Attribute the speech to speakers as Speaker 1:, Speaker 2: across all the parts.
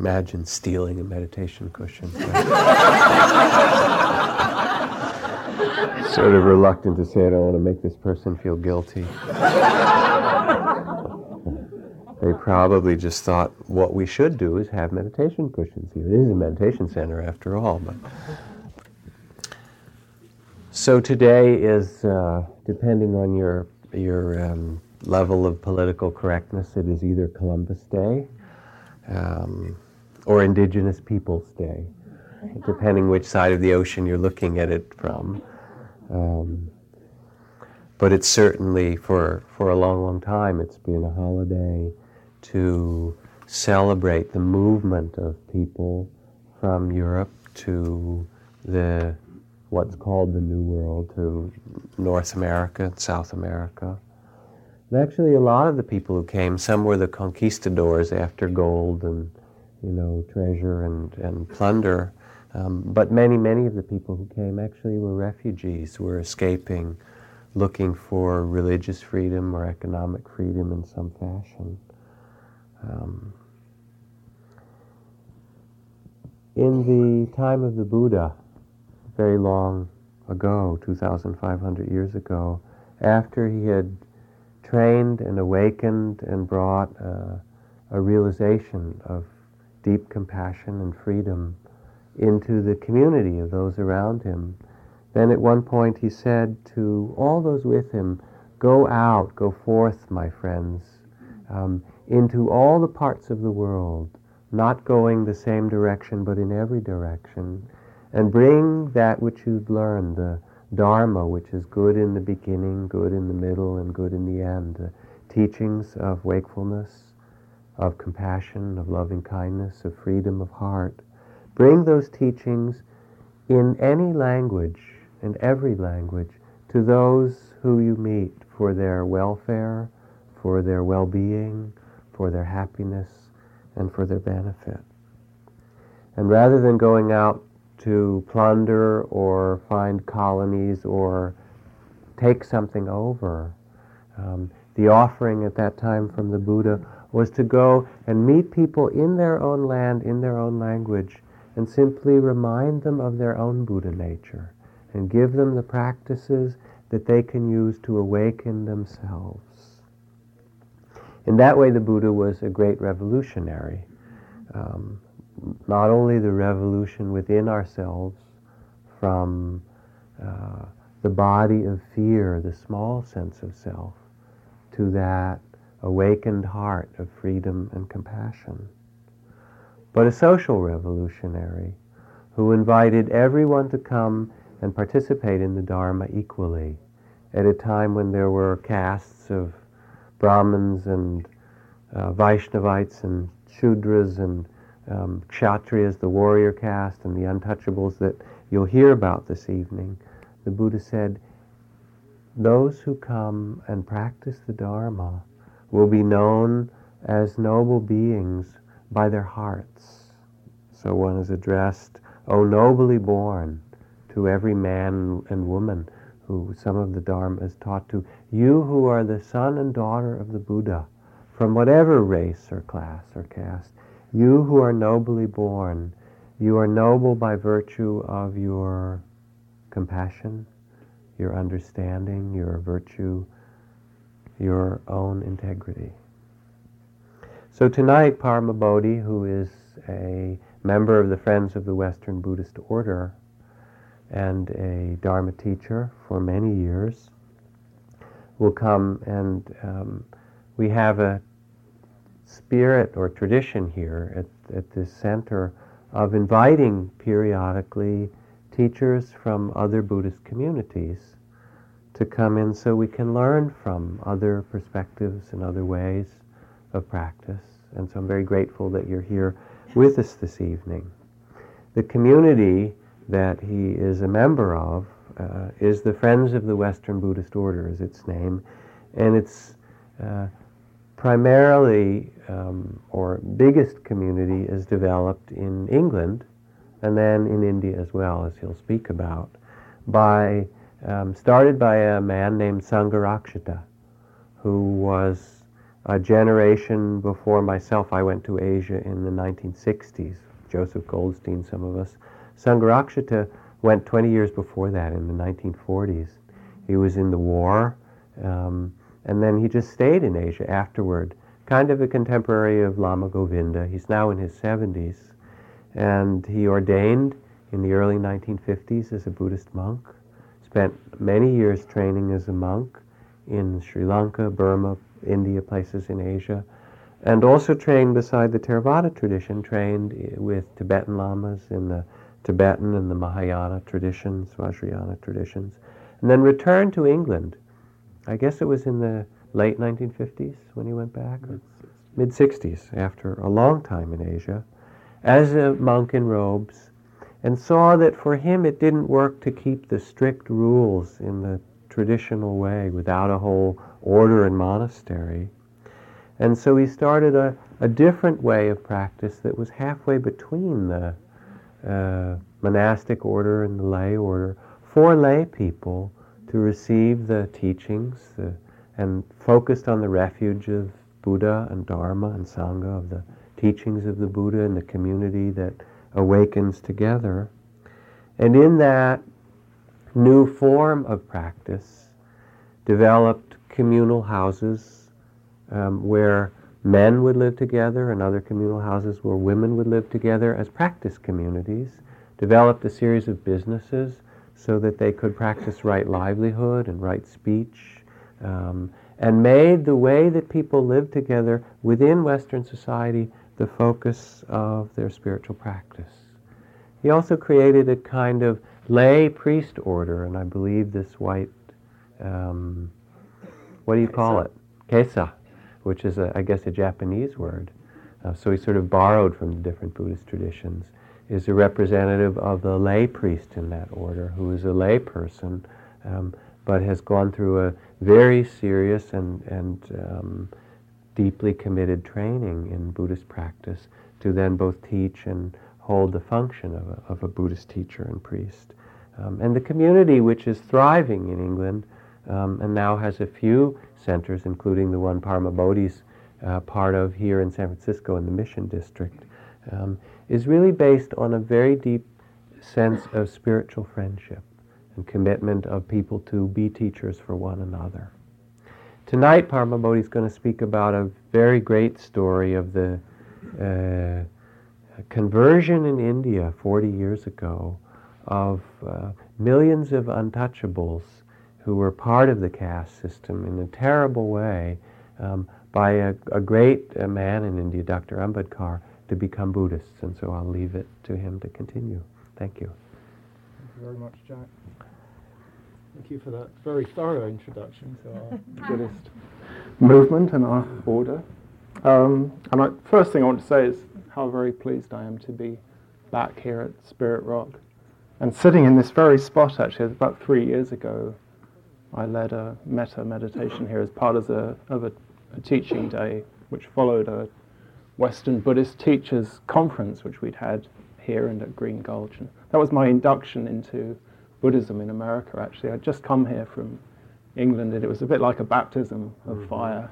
Speaker 1: imagine stealing a meditation cushion. sort of reluctant to say I don't want to make this person feel guilty. they probably just thought what we should do is have meditation cushions here. It is a meditation center after all. But so today is, uh, depending on your your um, level of political correctness, it is either Columbus Day um, or Indigenous Peoples Day, depending which side of the ocean you're looking at it from. Um, but it's certainly for for a long, long time it's been a holiday to celebrate the movement of people from Europe to the what's called the New World, to North America and South America. And actually, a lot of the people who came, some were the conquistadors after gold and you know treasure and, and plunder, um, but many, many of the people who came actually were refugees, were escaping, looking for religious freedom or economic freedom in some fashion. Um, in the time of the Buddha, very long ago, 2,500 years ago, after he had trained and awakened and brought uh, a realization of deep compassion and freedom into the community of those around him. Then at one point he said to all those with him, Go out, go forth, my friends, um, into all the parts of the world, not going the same direction but in every direction, and bring that which you've learned, the Dharma, which is good in the beginning, good in the middle, and good in the end, the teachings of wakefulness, of compassion, of loving kindness, of freedom of heart. Bring those teachings in any language, and every language, to those who you meet for their welfare, for their well being, for their happiness and for their benefit. And rather than going out to plunder or find colonies or take something over, um, the offering at that time from the Buddha was to go and meet people in their own land, in their own language, and simply remind them of their own Buddha nature and give them the practices that they can use to awaken themselves. In that way, the Buddha was a great revolutionary. Um, not only the revolution within ourselves from uh, the body of fear, the small sense of self, to that awakened heart of freedom and compassion, but a social revolutionary who invited everyone to come and participate in the Dharma equally at a time when there were castes of Brahmins and uh, Vaishnavites and Shudras and um, Kshatriyas, the warrior caste, and the untouchables that you'll hear about this evening. The Buddha said, those who come and practice the Dharma will be known as noble beings by their hearts. So one is addressed, O nobly born, to every man and woman who some of the Dharma is taught to, you who are the son and daughter of the Buddha, from whatever race or class or caste, you who are nobly born, you are noble by virtue of your compassion, your understanding, your virtue, your own integrity. So tonight, Paramabodhi, who is a member of the Friends of the Western Buddhist Order, and a Dharma teacher for many years, will come and um, we have a spirit or tradition here at, at this center of inviting periodically teachers from other Buddhist communities to come in so we can learn from other perspectives and other ways of practice. And so I'm very grateful that you're here with us this evening. The community that he is a member of uh, is the Friends of the Western Buddhist Order, is its name, and its uh, primarily um, or biggest community is developed in England and then in India as well, as he'll speak about, by um, started by a man named Sangharakshita, who was a generation before myself, I went to Asia in the 1960s. Joseph Goldstein, some of us. Sangharakshita went 20 years before that in the 1940s. He was in the war, um, and then he just stayed in Asia afterward. Kind of a contemporary of Lama Govinda. He's now in his 70s, and he ordained in the early 1950s as a Buddhist monk. Spent many years training as a monk in Sri Lanka, Burma, India, places in Asia, and also trained beside the Theravada tradition, trained with Tibetan lamas in the Tibetan and the Mahayana traditions, Vajrayana traditions, and then returned to England. I guess it was in the late 1950s when he went back, mid 60s, after a long time in Asia, as a monk in robes, and saw that for him it didn't work to keep the strict rules in the traditional way without a whole order and monastery. And so he started a, a different way of practice that was halfway between the uh, monastic order and the lay order for lay people to receive the teachings uh, and focused on the refuge of Buddha and Dharma and Sangha, of the teachings of the Buddha and the community that awakens together. And in that new form of practice, developed communal houses um, where men would live together and other communal houses where women would live together as practice communities, developed a series of businesses so that they could practice right livelihood and right speech, um, and made the way that people live together within Western society the focus of their spiritual practice. He also created a kind of lay priest order, and I believe this white, um, what do you call it? Kesa which is, a, I guess, a Japanese word. Uh, so he sort of borrowed from the different Buddhist traditions, is a representative of the lay priest in that order, who is a lay person, um, but has gone through a very serious and, and um, deeply committed training in Buddhist practice to then both teach and hold the function of a, of a Buddhist teacher and priest. Um, and the community, which is thriving in England, um, and now has a few centers, including the one Paramabodhi's uh, part of here in San Francisco in the Mission District, um, is really based on a very deep sense of spiritual friendship and commitment of people to be teachers for one another. Tonight, Paramabodhi is going to speak about a very great story of the uh, conversion in India 40 years ago of uh, millions of untouchables who were part of the caste system in a terrible way um, by a, a great uh, man in India, Dr. Ambedkar, to become Buddhists. And so I'll leave it to him to continue. Thank you.
Speaker 2: Thank you very much, Jack. Thank you for that very thorough introduction to our Buddhist movement and our order. Um, and I, first thing I want to say is how very pleased I am to be back here at Spirit Rock and sitting in this very spot actually about three years ago I led a metta meditation here as part of, a, of a, a teaching day, which followed a Western Buddhist teachers conference, which we'd had here and at Green Gulch. And that was my induction into Buddhism in America, actually. I'd just come here from England, and it was a bit like a baptism of mm-hmm. fire.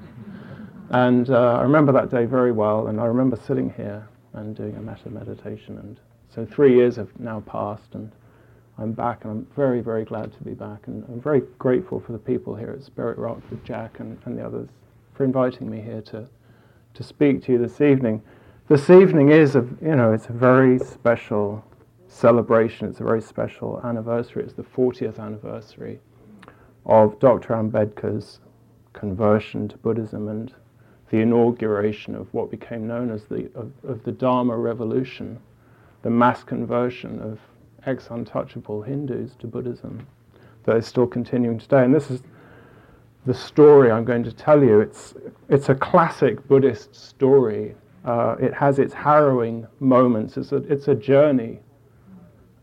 Speaker 2: And uh, I remember that day very well, and I remember sitting here and doing a metta meditation. And so three years have now passed, and I'm back, and I'm very, very glad to be back. And I'm very grateful for the people here at Spirit Rock, with Jack and, and the others, for inviting me here to, to speak to you this evening. This evening is, a, you know, it's a very special celebration. It's a very special anniversary. It's the 40th anniversary of Dr. Ambedkar's conversion to Buddhism and the inauguration of what became known as the of, of the Dharma Revolution, the mass conversion of ex-untouchable Hindus to Buddhism that is still continuing today. And this is the story I'm going to tell you. It's, it's a classic Buddhist story. Uh, it has its harrowing moments. It's a, it's a journey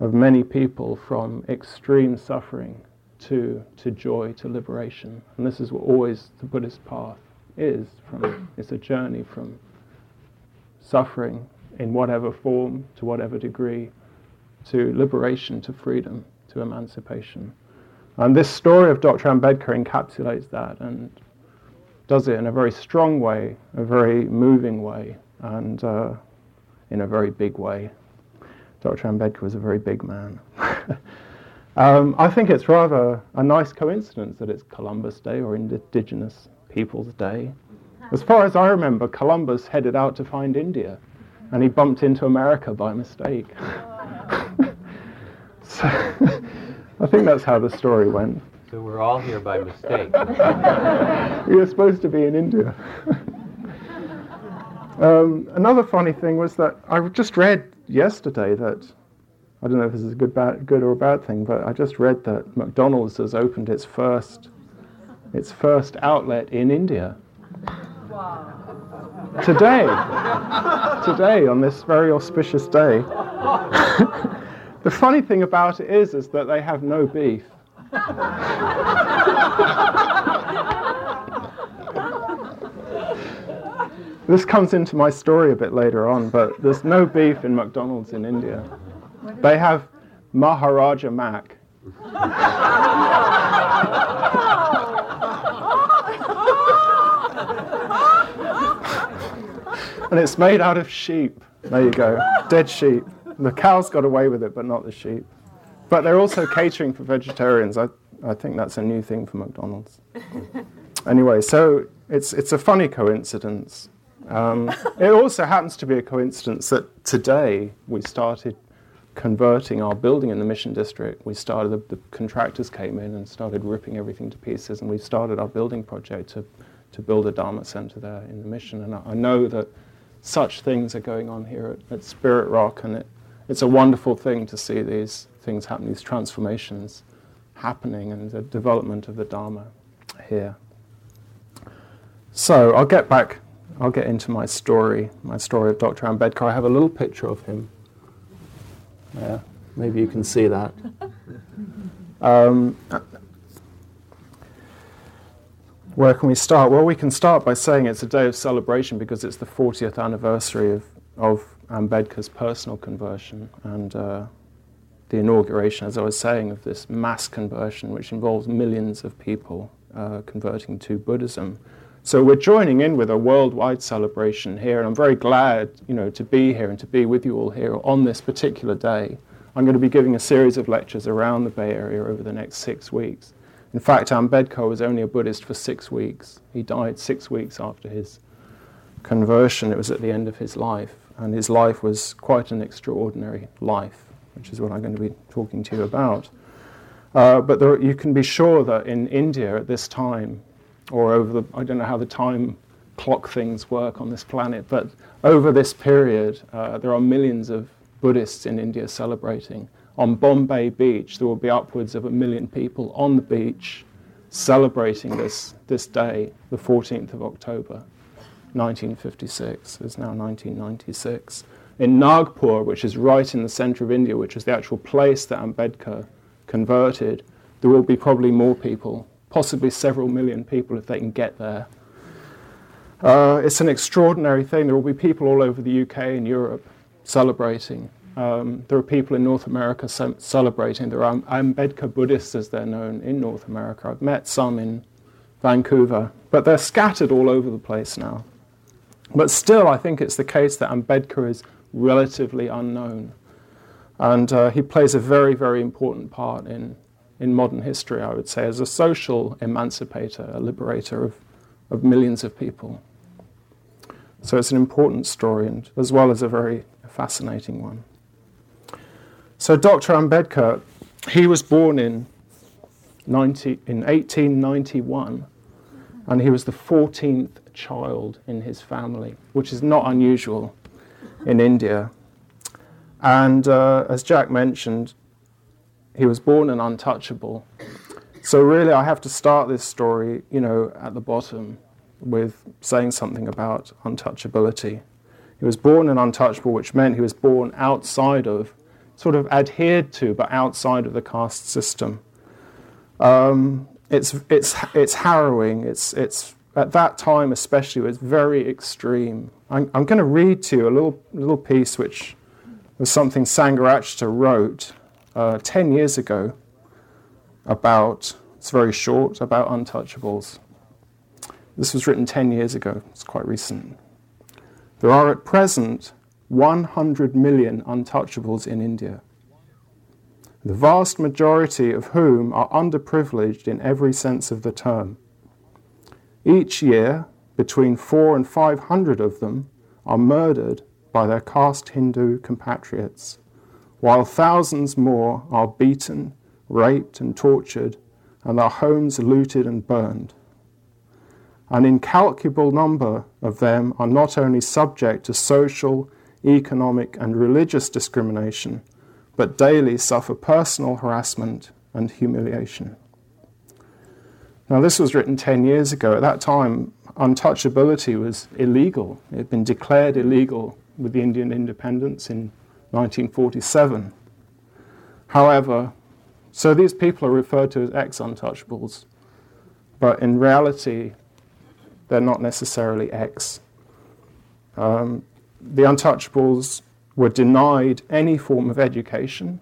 Speaker 2: of many people from extreme suffering to, to joy, to liberation. And this is what always the Buddhist path is. From, it's a journey from suffering in whatever form, to whatever degree, to liberation, to freedom, to emancipation. And this story of Dr. Ambedkar encapsulates that. And does it in a very strong way, a very moving way, and uh, in a very big way. Dr. Ambedkar was a very big man. um, I think it's rather a nice coincidence that it's Columbus Day or Indigenous Peoples Day. As far as I remember, Columbus headed out to find India, and he bumped into America by mistake. so I think that's how the story went.
Speaker 1: So we're all here by mistake.
Speaker 2: we were supposed to be in India. Um, another funny thing was that I just read yesterday that I don't know if this is a good, bad, good or a bad thing, but I just read that McDonald's has opened its first, its first outlet in India. Wow. Today, today on this very auspicious day. the funny thing about it is, is that they have no beef. this comes into my story a bit later on, but there's no beef in McDonald's in India. They have Maharaja Mac. and it's made out of sheep. There you go, dead sheep. The cows got away with it, but not the sheep. But they're also catering for vegetarians. I, I think that's a new thing for McDonald's. anyway, so it's, it's a funny coincidence. Um, it also happens to be a coincidence that today we started converting our building in the Mission District. We started, the, the, contractors came in and started ripping everything to pieces, and we started our building project to, to build a Dharma center there in the Mission. And I, I know that such things are going on here at, at Spirit Rock, and it, it's a wonderful thing to see these things happen, these transformations happening, and the development of the Dharma here. So I'll get back, I'll get into my story, my story of Dr. Ambedkar. I have a little picture of him. Yeah, maybe you can see that. Um, where can we start? Well, we can start by saying it's a day of celebration because it's the 40th anniversary of, of Ambedkar's personal conversion and uh, the inauguration, as I was saying, of this mass conversion, which involves millions of people uh, converting to Buddhism. So we're joining in with a worldwide celebration here, and I'm very glad, you know, to be here and to be with you all here on this particular day. I'm going to be giving a series of lectures around the Bay Area over the next six weeks. In fact, Ambedkar was only a Buddhist for six weeks. He died six weeks after his conversion. It was at the end of his life, and his life was quite an extraordinary life which is what I'm going to be talking to you about. Uh, but there, you can be sure that in India at this time, or over the, I don't know how the time clock things work on this planet, but over this period, uh, there are millions of Buddhists in India celebrating. On Bombay Beach, there will be upwards of a million people on the beach celebrating this, this day, the 14th of October, 1956. It's now 1996 in Nagpur, which is right in the center of India, which is the actual place that Ambedkar converted, there will be probably more people, possibly several million people if they can get there. Uh, it's an extraordinary thing. There will be people all over the UK and Europe celebrating. Um, there are people in North America celebrating. There are Ambedkar Buddhists, as they're known, in North America. I've met some in Vancouver, but they're scattered all over the place now. But still, I think it's the case that Ambedkar is relatively unknown. And uh, he plays a very, very important part in, in modern history, I would say, as a social emancipator, a liberator of, of millions of people. So it's an important story, and, as well as a very fascinating one. So Dr. Ambedkar, he was born in, 90, in 1891, and he was the 14th child in his family, which is not unusual in India. And uh, as Jack mentioned, he was born an untouchable. So really, I have to start this story, you know, at the bottom with saying something about untouchability. He was born an untouchable, which meant he was born outside of, sort of adhered to, but outside of the caste system. Um, it's, it's, it's harrowing. It's, it's, at that time, especially, it was very extreme. I'm, I'm going to read to you a little, little piece which was something Sangharakshita wrote uh, 10 years ago about, it's very short, about untouchables. This was written 10 years ago, it's quite recent. There are at present 100 million untouchables in India, the vast majority of whom are underprivileged in every sense of the term. Each year, between four and 500 of them are murdered by their caste Hindu compatriots, while thousands more are beaten, raped, and tortured, and their homes looted and burned. An incalculable number of them are not only subject to social, economic, and religious discrimination, but daily suffer personal harassment and humiliation. Now, this was written 10 years ago. At that time, untouchability was illegal. It had been declared illegal with the Indian independence in 1947. However, so these people are referred to as ex untouchables, but in reality, they're not necessarily ex. Um, the untouchables were denied any form of education,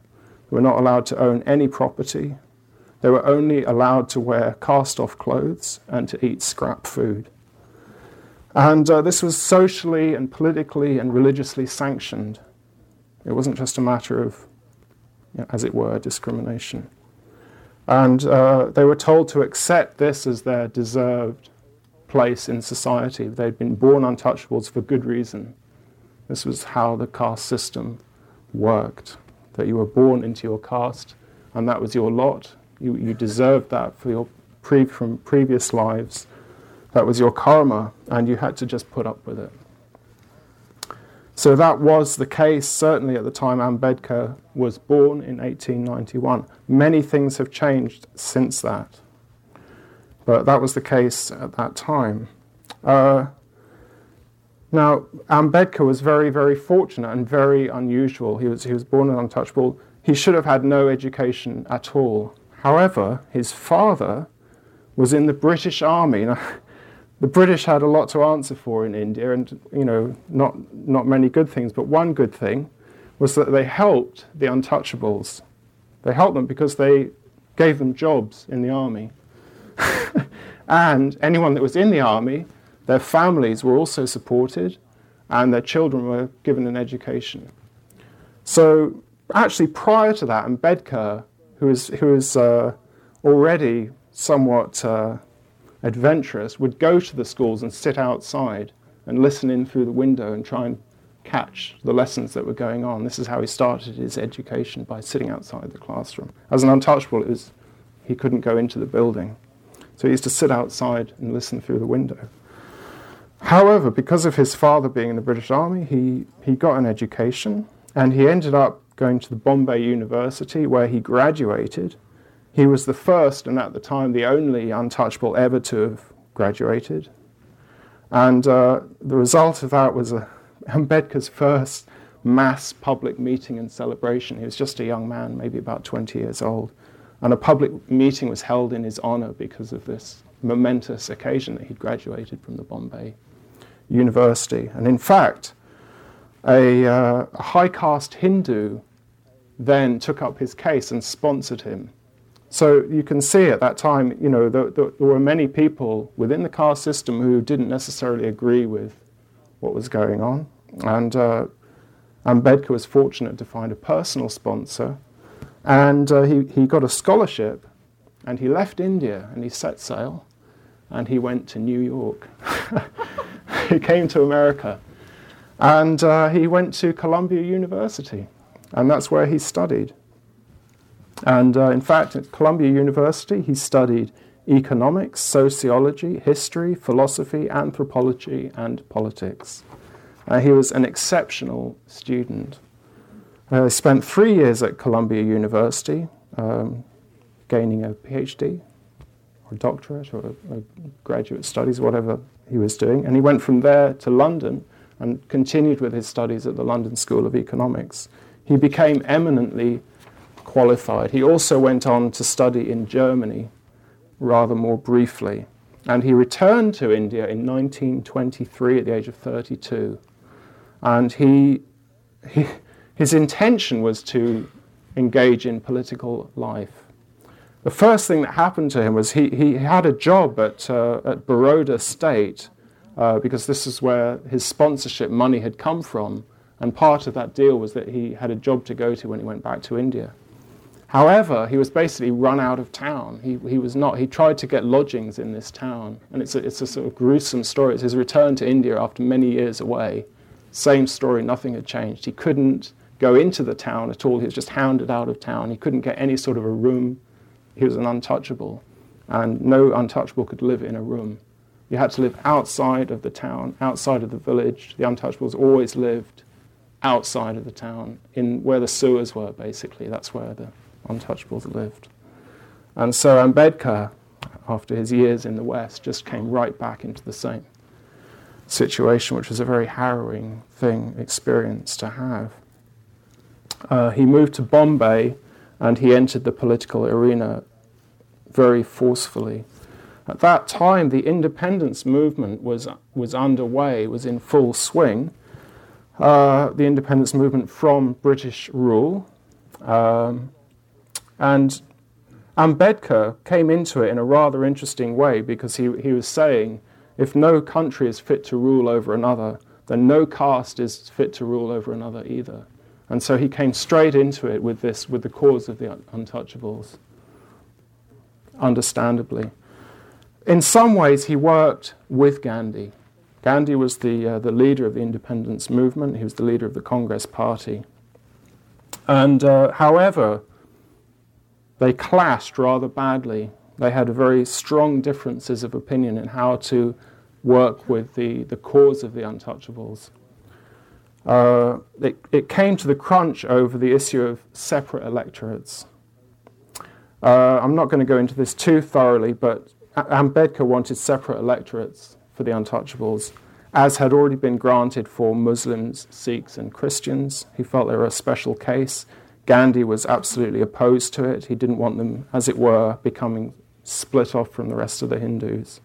Speaker 2: they were not allowed to own any property, they were only allowed to wear cast off clothes and to eat scrap food. And uh, this was socially and politically and religiously sanctioned. It wasn't just a matter of, you know, as it were, discrimination. And uh, they were told to accept this as their deserved place in society. They'd been born untouchables for good reason. This was how the caste system worked that you were born into your caste, and that was your lot, you, you deserved that for your pre- from previous lives. That was your karma, and you had to just put up with it. So that was the case, certainly at the time Ambedkar was born in 1891. Many things have changed since that, but that was the case at that time. Uh, now, Ambedkar was very, very fortunate and very unusual. He was, he was born an untouchable. He should have had no education at all. However, his father was in the British Army. Now, the British had a lot to answer for in India, and you know, not not many good things. But one good thing was that they helped the untouchables. They helped them because they gave them jobs in the army, and anyone that was in the army, their families were also supported, and their children were given an education. So actually, prior to that, Ambedkar who is, who is uh, already somewhat uh, adventurous, would go to the schools and sit outside and listen in through the window and try and catch the lessons that were going on. This is how he started his education by sitting outside the classroom. As an untouchable, it was, he couldn't go into the building. So he used to sit outside and listen through the window. However, because of his father being in the British Army, he, he got an education and he ended up going to the Bombay University, where he graduated. He was the first, and at the time the only untouchable ever to have graduated. And uh, the result of that was a, Ambedkar's first mass public meeting and celebration. He was just a young man, maybe about 20 years old. And a public meeting was held in his honor because of this momentous occasion that he'd graduated from the Bombay University. And in fact, a, uh, a high caste Hindu then took up his case and sponsored him. So you can see at that time, you know, there, there, were many people within the caste system who didn't necessarily agree with what was going on. And uh, Ambedkar was fortunate to find a personal sponsor. And uh, he, he got a scholarship and he left India and he set sail and he went to New York. he came to America and uh, he went to Columbia University, and that's where he studied. And uh, in fact, at Columbia University, he studied economics, sociology, history, philosophy, anthropology, and politics. Uh, he was an exceptional student. Uh, he spent three years at Columbia University, um, gaining a PhD or a doctorate or a, a graduate studies, whatever he was doing. And he went from there to London and continued with his studies at the London School of Economics. He became eminently qualified. He also went on to study in Germany rather more briefly. And he returned to India in 1923 at the age of 32. And he, he, his intention was to engage in political life. the first thing that happened to him was he, he had a job at, uh, at Baroda State uh, because this is where his sponsorship money had come from. And part of that deal was that he had a job to go to when he went back to India. However, he was basically run out of town. He, he was not, he tried to get lodgings in this town. And it's a, it's a sort of gruesome story. It's his return to India after many years away. Same story, nothing had changed. He couldn't go into the town at all. He was just hounded out of town. He couldn't get any sort of a room. He was an untouchable. And no untouchable could live in a room. You had to live outside of the town, outside of the village. The untouchables always lived outside of the town, in where the sewers were, basically. That's where the untouchables lived. And so Ambedkar, after his years in the West, just came right back into the same situation, which was a very harrowing thing, experience to have. Uh, he moved to Bombay and he entered the political arena very forcefully. At that time, the independence movement was, was underway, was in full swing. Uh, the independence movement from British rule. Um, and Ambedkar came into it in a rather interesting way because he, he was saying if no country is fit to rule over another, then no caste is fit to rule over another either. And so he came straight into it with this, with the cause of the untouchables, understandably. In some ways, he worked with Gandhi. Gandhi was the, uh, the leader of the independence movement, he was the leader of the Congress Party. And uh, however, they clashed rather badly. They had very strong differences of opinion in how to work with the, the cause of the untouchables. Uh, it, it, came to the crunch over the issue of separate electorates. Uh, I'm not going to go into this too thoroughly, but Ambedkar wanted separate electorates for the untouchables, as had already been granted for Muslims, Sikhs, and Christians. He felt they were a special case. Gandhi was absolutely opposed to it. He didn't want them, as it were, becoming split off from the rest of the Hindus.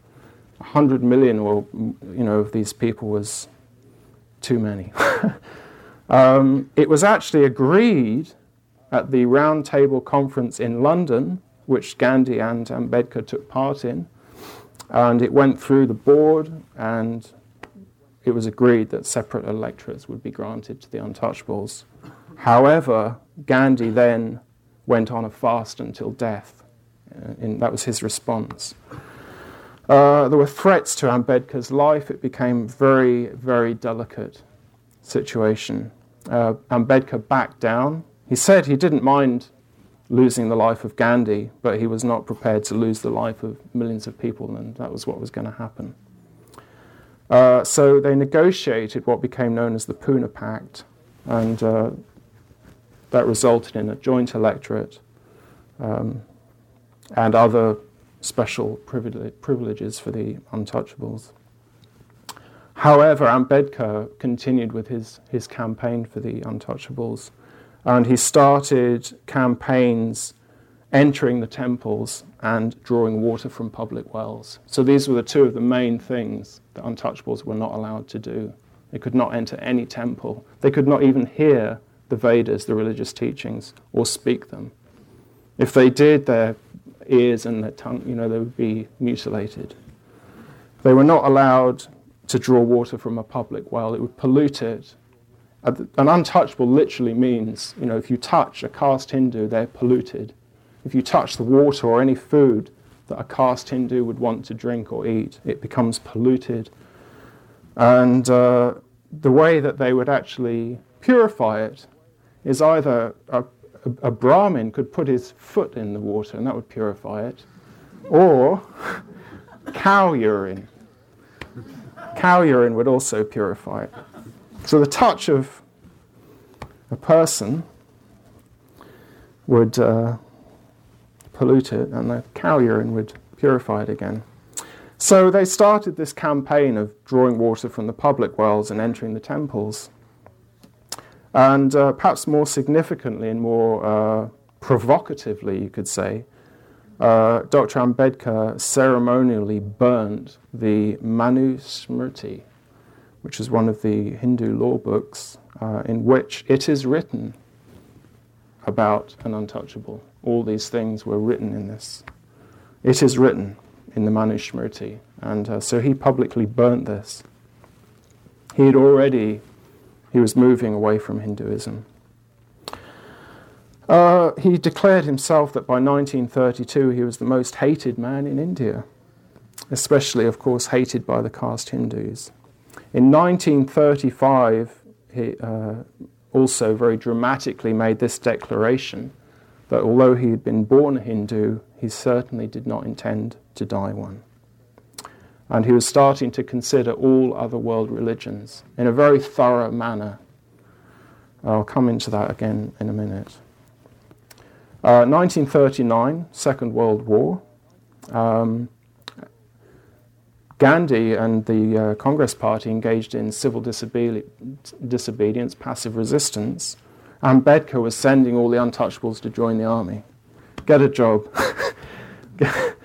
Speaker 2: A hundred million, or you know, of these people was too many. um, it was actually agreed at the Round Table Conference in London, which Gandhi and Ambedkar took part in, and it went through the board, and it was agreed that separate electorates would be granted to the untouchables. However, Gandhi then went on a fast until death. Uh, that was his response. Uh, there were threats to Ambedkar's life. It became very, very delicate situation. Uh, Ambedkar backed down. He said he didn't mind losing the life of Gandhi, but he was not prepared to lose the life of millions of people, and that was what was going to happen. Uh, so they negotiated what became known as the Poona Pact, and uh, that resulted in a joint electorate um, and other special privileges for the untouchables. However, Ambedkar continued with his, his campaign for the untouchables, and he started campaigns entering the temples and drawing water from public wells. So these were the two of the main things that untouchables were not allowed to do. They could not enter any temple. They could not even hear the Vedas, the religious teachings, or speak them. If they did, their ears and their tongue, you know, they would be mutilated. They were not allowed to draw water from a public well, it would pollute it. An untouchable literally means, you know, if you touch a caste Hindu, they're polluted. If you touch the water or any food that a caste Hindu would want to drink or eat, it becomes polluted. And uh, the way that they would actually purify it is either a, a, a, Brahmin could put his foot in the water and that would purify it, or cow urine. Cow urine would also purify it. So the touch of a person would uh, pollute it, and the cow urine would purify it again. So they started this campaign of drawing water from the public wells and entering the temples. And uh, perhaps more significantly and more uh, provocatively, you could say, uh, Dr. Ambedkar ceremonially burnt the Manu Smriti, which is one of the Hindu law books, uh, in which it is written about an untouchable. All these things were written in this. It is written in the Manusmriti. And uh, so he publicly burnt this. He had already, he was moving away from Hinduism. Uh, he declared himself that by 1932 he was the most hated man in India, especially, of course, hated by the caste Hindus. In 1935, he uh, also very dramatically made this declaration that although he had been born a Hindu, he certainly did not intend to die one. And he was starting to consider all other world religions in a very thorough manner. I'll come into that again in a minute. Uh, 1939, Second World War. Um, Gandhi and the uh, Congress Party engaged in civil disobedience, passive resistance. Ambedkar was sending all the untouchables to join the army. Get a job.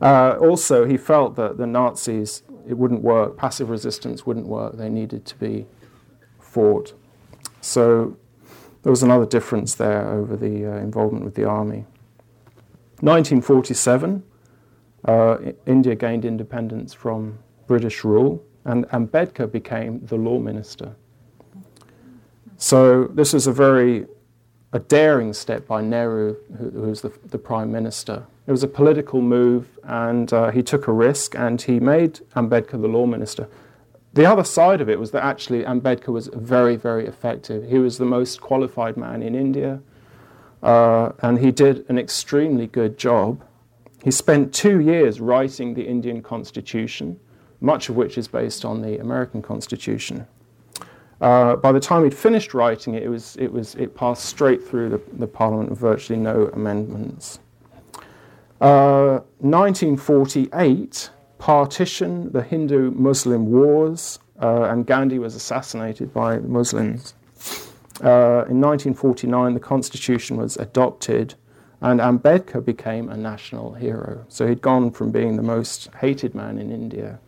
Speaker 2: uh, also, he felt that the Nazis, it wouldn't work, passive resistance wouldn't work, they needed to be fought. So there was another difference there over the uh, involvement with the army. 1947, uh, India gained independence from British rule, and Ambedkar became the law minister. So this was a very a daring step by Nehru, who, who was the, the, prime minister. It was a political move, and uh, he took a risk, and he made Ambedkar the law minister. The other side of it was that actually Ambedkar was very, very effective. He was the most qualified man in India, uh, and he did an extremely good job. He spent two years writing the Indian Constitution, much of which is based on the American Constitution. Uh, by the time he'd finished writing it, it, was, it, was, it passed straight through the, the Parliament with virtually no amendments. Uh, 1948, partition, the Hindu Muslim wars, uh, and Gandhi was assassinated by the Muslims. Uh, in 1949, the constitution was adopted, and Ambedkar became a national hero. So he'd gone from being the most hated man in India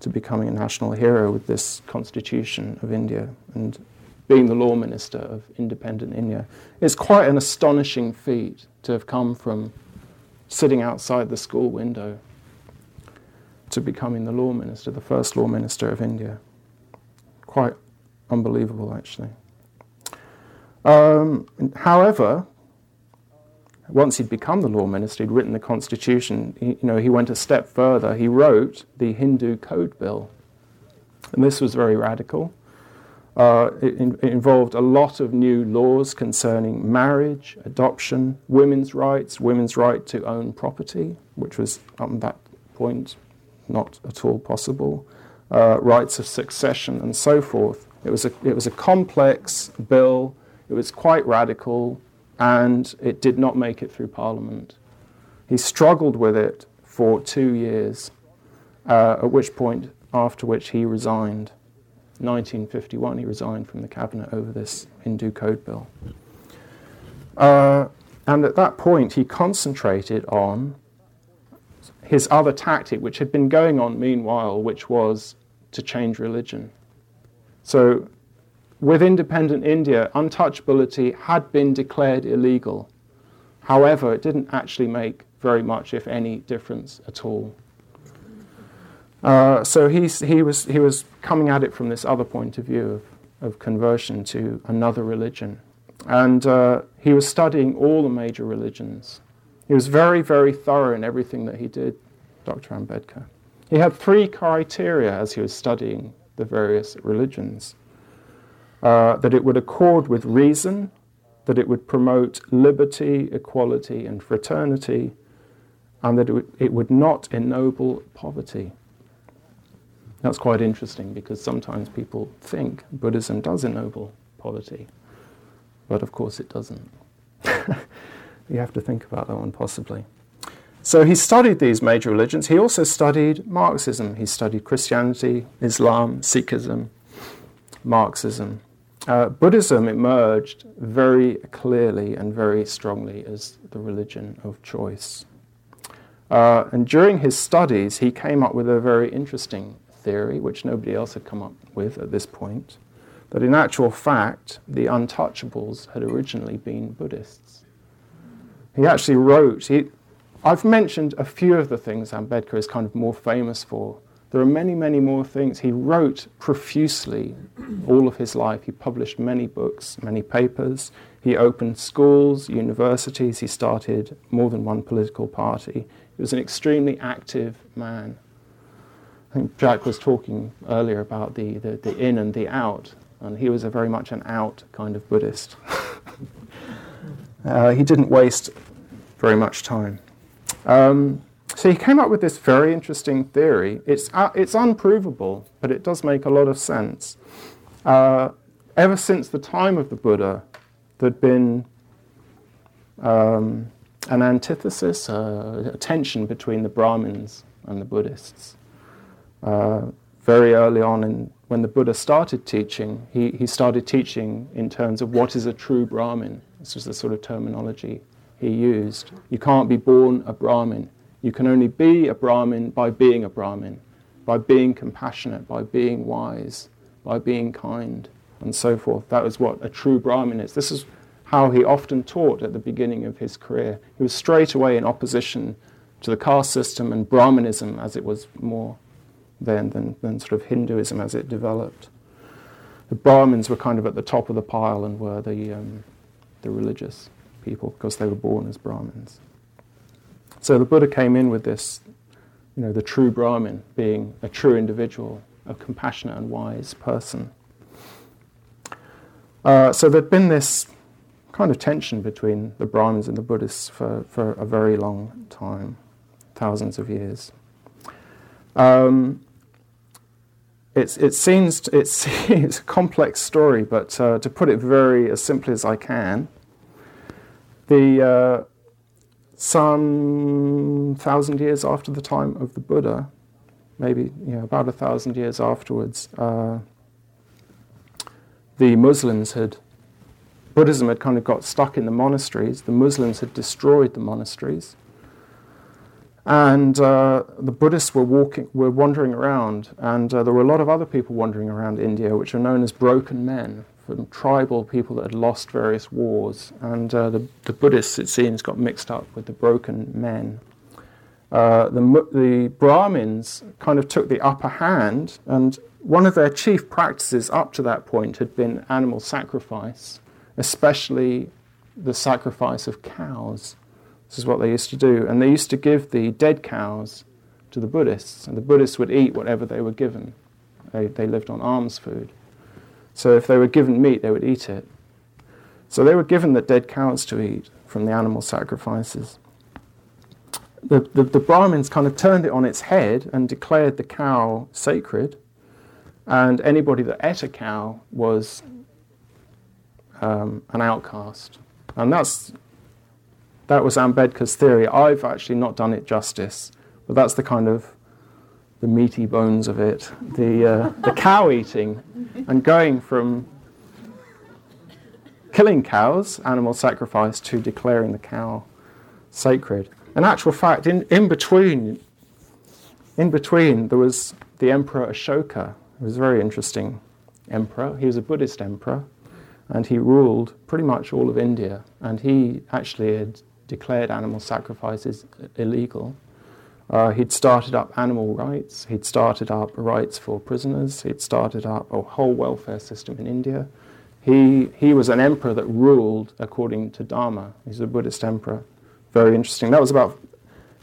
Speaker 2: to becoming a national hero with this constitution of India and being the law minister of independent India. It's quite an astonishing feat to have come from sitting outside the school window to becoming the law minister, the first law minister of India. Quite unbelievable, actually. Um, however, once he'd become the law minister, he'd written the constitution, he, you know, he went a step further. He wrote the Hindu Code Bill. And this was very radical. It, in, involved a lot of new laws concerning marriage, adoption, women's rights, women's right to own property, which was at that point not at all possible, uh, rights of succession, and so forth. It was, a, it was a complex bill, it was quite radical, and it did not make it through Parliament. He struggled with it for two years, uh, at which point, after which he resigned. 1951, he resigned from the cabinet over this Hindu Code Bill. Uh, and at that point, he concentrated on his other tactic, which had been going on meanwhile, which was to change religion. So, with independent India, untouchability had been declared illegal. However, it didn't actually make very much, if any, difference at all. Uh, so he, he, was, he was coming at it from this other point of view of, of conversion to another religion. And uh, he was studying all the major religions. He was very, very thorough in everything that he did, Dr. Ambedkar. He had three criteria as he was studying the various religions uh, that it would accord with reason, that it would promote liberty, equality, and fraternity, and that it would, it would not ennoble poverty. That's quite interesting because sometimes people think Buddhism does ennoble poverty, but of course it doesn't. You have to think about that one possibly. So he studied these major religions. He also studied Marxism. He studied Christianity, Islam, Sikhism, Marxism. Uh, Buddhism emerged very clearly and very strongly as the religion of choice. Uh, and during his studies, he came up with a very interesting theory, which nobody else had come up with at this point that in actual fact, the untouchables had originally been Buddhists. He actually wrote, he, I've mentioned a few of the things Ambedkar is kind of more famous for. There are many, many more things. He wrote profusely all of his life. He published many books, many papers. He opened schools, universities. He started more than one political party. He was an extremely active man. I think Jack was talking earlier about the, the, the in and the out and he was a very much an out kind of Buddhist. uh, he didn't waste very much time. Um, so he came up with this very interesting theory. It's, uh, it's unprovable, but it does make a lot of sense. Uh, ever since the time of the Buddha, there'd been um, an antithesis, uh, a tension between the Brahmins and the Buddhists. Uh, very early on in when the Buddha started teaching, he, he started teaching in terms of what is a true Brahmin. This was the sort of terminology he used. You can't be born a Brahmin. You can only be a Brahmin by being a Brahmin, by being compassionate, by being wise, by being kind, and so forth. That was what a true Brahmin is. This is how he often taught at the beginning of his career. He was straight away in opposition to the caste system and Brahmanism as it was more then than, than sort of Hinduism as it developed. The Brahmins were kind of at the top of the pile and were the, um, the religious people because they were born as Brahmins. So the Buddha came in with this, you know, the true Brahmin being a true individual, a compassionate and wise person. Uh, so there'd been this kind of tension between the Brahmins and the Buddhists for, for a very long time, thousands of years. Um, it's, it seems it's, it's a complex story, but uh, to put it very as simply as I can, the uh, some thousand years after the time of the Buddha, maybe you know, about a thousand years afterwards, uh, the Muslims had Buddhism had kind of got stuck in the monasteries. The Muslims had destroyed the monasteries. And uh, the Buddhists were walking, were wandering around, and uh, there were a lot of other people wandering around India, which are known as broken men, from tribal people that had lost various wars. And uh, the, the, Buddhists, it seems, got mixed up with the broken men. Uh, the, the Brahmins kind of took the upper hand, and one of their chief practices up to that point had been animal sacrifice, especially the sacrifice of cows. This is what they used to do. And they used to give the dead cows to the Buddhists, and the Buddhists would eat whatever they were given. They, they lived on alms food. So if they were given meat, they would eat it. So they were given the dead cows to eat from the animal sacrifices. The, the, the, Brahmins kind of turned it on its head and declared the cow sacred, and anybody that ate a cow was um, an outcast. And that's that was Ambedkar's theory. I've actually not done it justice, but that's the kind of the meaty bones of it. The, uh, the cow eating and going from killing cows, animal sacrifice, to declaring the cow sacred. In actual fact, in, in between, in between, there was the Emperor Ashoka. He was a very interesting emperor. He was a Buddhist emperor, and he ruled pretty much all of India. And he actually had declared animal sacrifices illegal. Uh, he'd started up animal rights, he'd started up rights for prisoners, he'd started up a whole welfare system in India. He, he was an emperor that ruled according to Dharma. He's a Buddhist emperor. Very interesting. That was about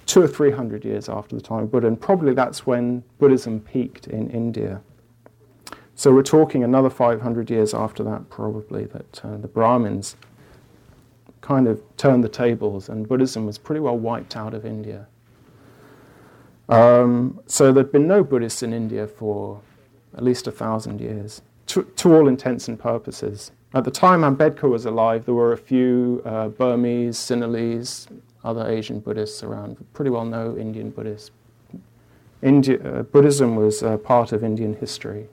Speaker 2: two or three hundred years after the time of Buddha, and probably that's when Buddhism peaked in India. So we're talking another 500 years after that, probably, that uh, the Brahmins kind of turned the tables, and Buddhism was pretty well wiped out of India. Um, so there'd been no Buddhists in India for at least a thousand years, to, to, all intents and purposes. At the time Ambedkar was alive, there were a few uh, Burmese, Sinhalese, other Asian Buddhists around, pretty well no Indian Buddhists. India, uh, Buddhism was uh, part of Indian history.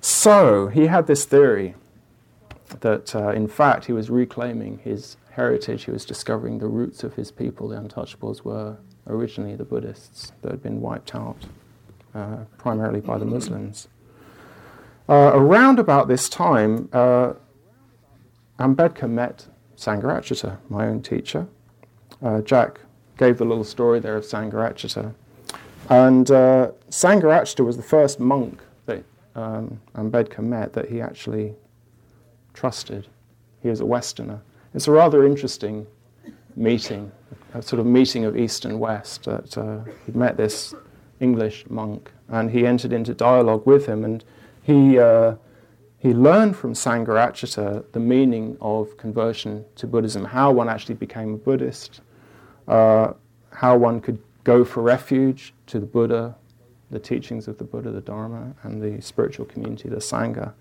Speaker 2: So he had this theory that uh, in fact he was reclaiming his heritage, he was discovering the roots of his people. The untouchables were originally the Buddhists that had been wiped out uh, primarily by the Muslims. Uh, around about this time, uh, Ambedkar met Sangharakshita, my own teacher. Uh, Jack gave the little story there of Sangharakshita. And uh, Sangharakshita was the first monk that um, Ambedkar met that he actually trusted. He was a Westerner. It's a rather interesting meeting, a sort of meeting of East and West. That uh, he met this English monk, and he entered into dialogue with him, and he uh, he learned from Sangharakshita the meaning of conversion to Buddhism, how one actually became a Buddhist, uh, how one could go for refuge to the Buddha, the teachings of the Buddha, the Dharma, and the spiritual community, the Sangha.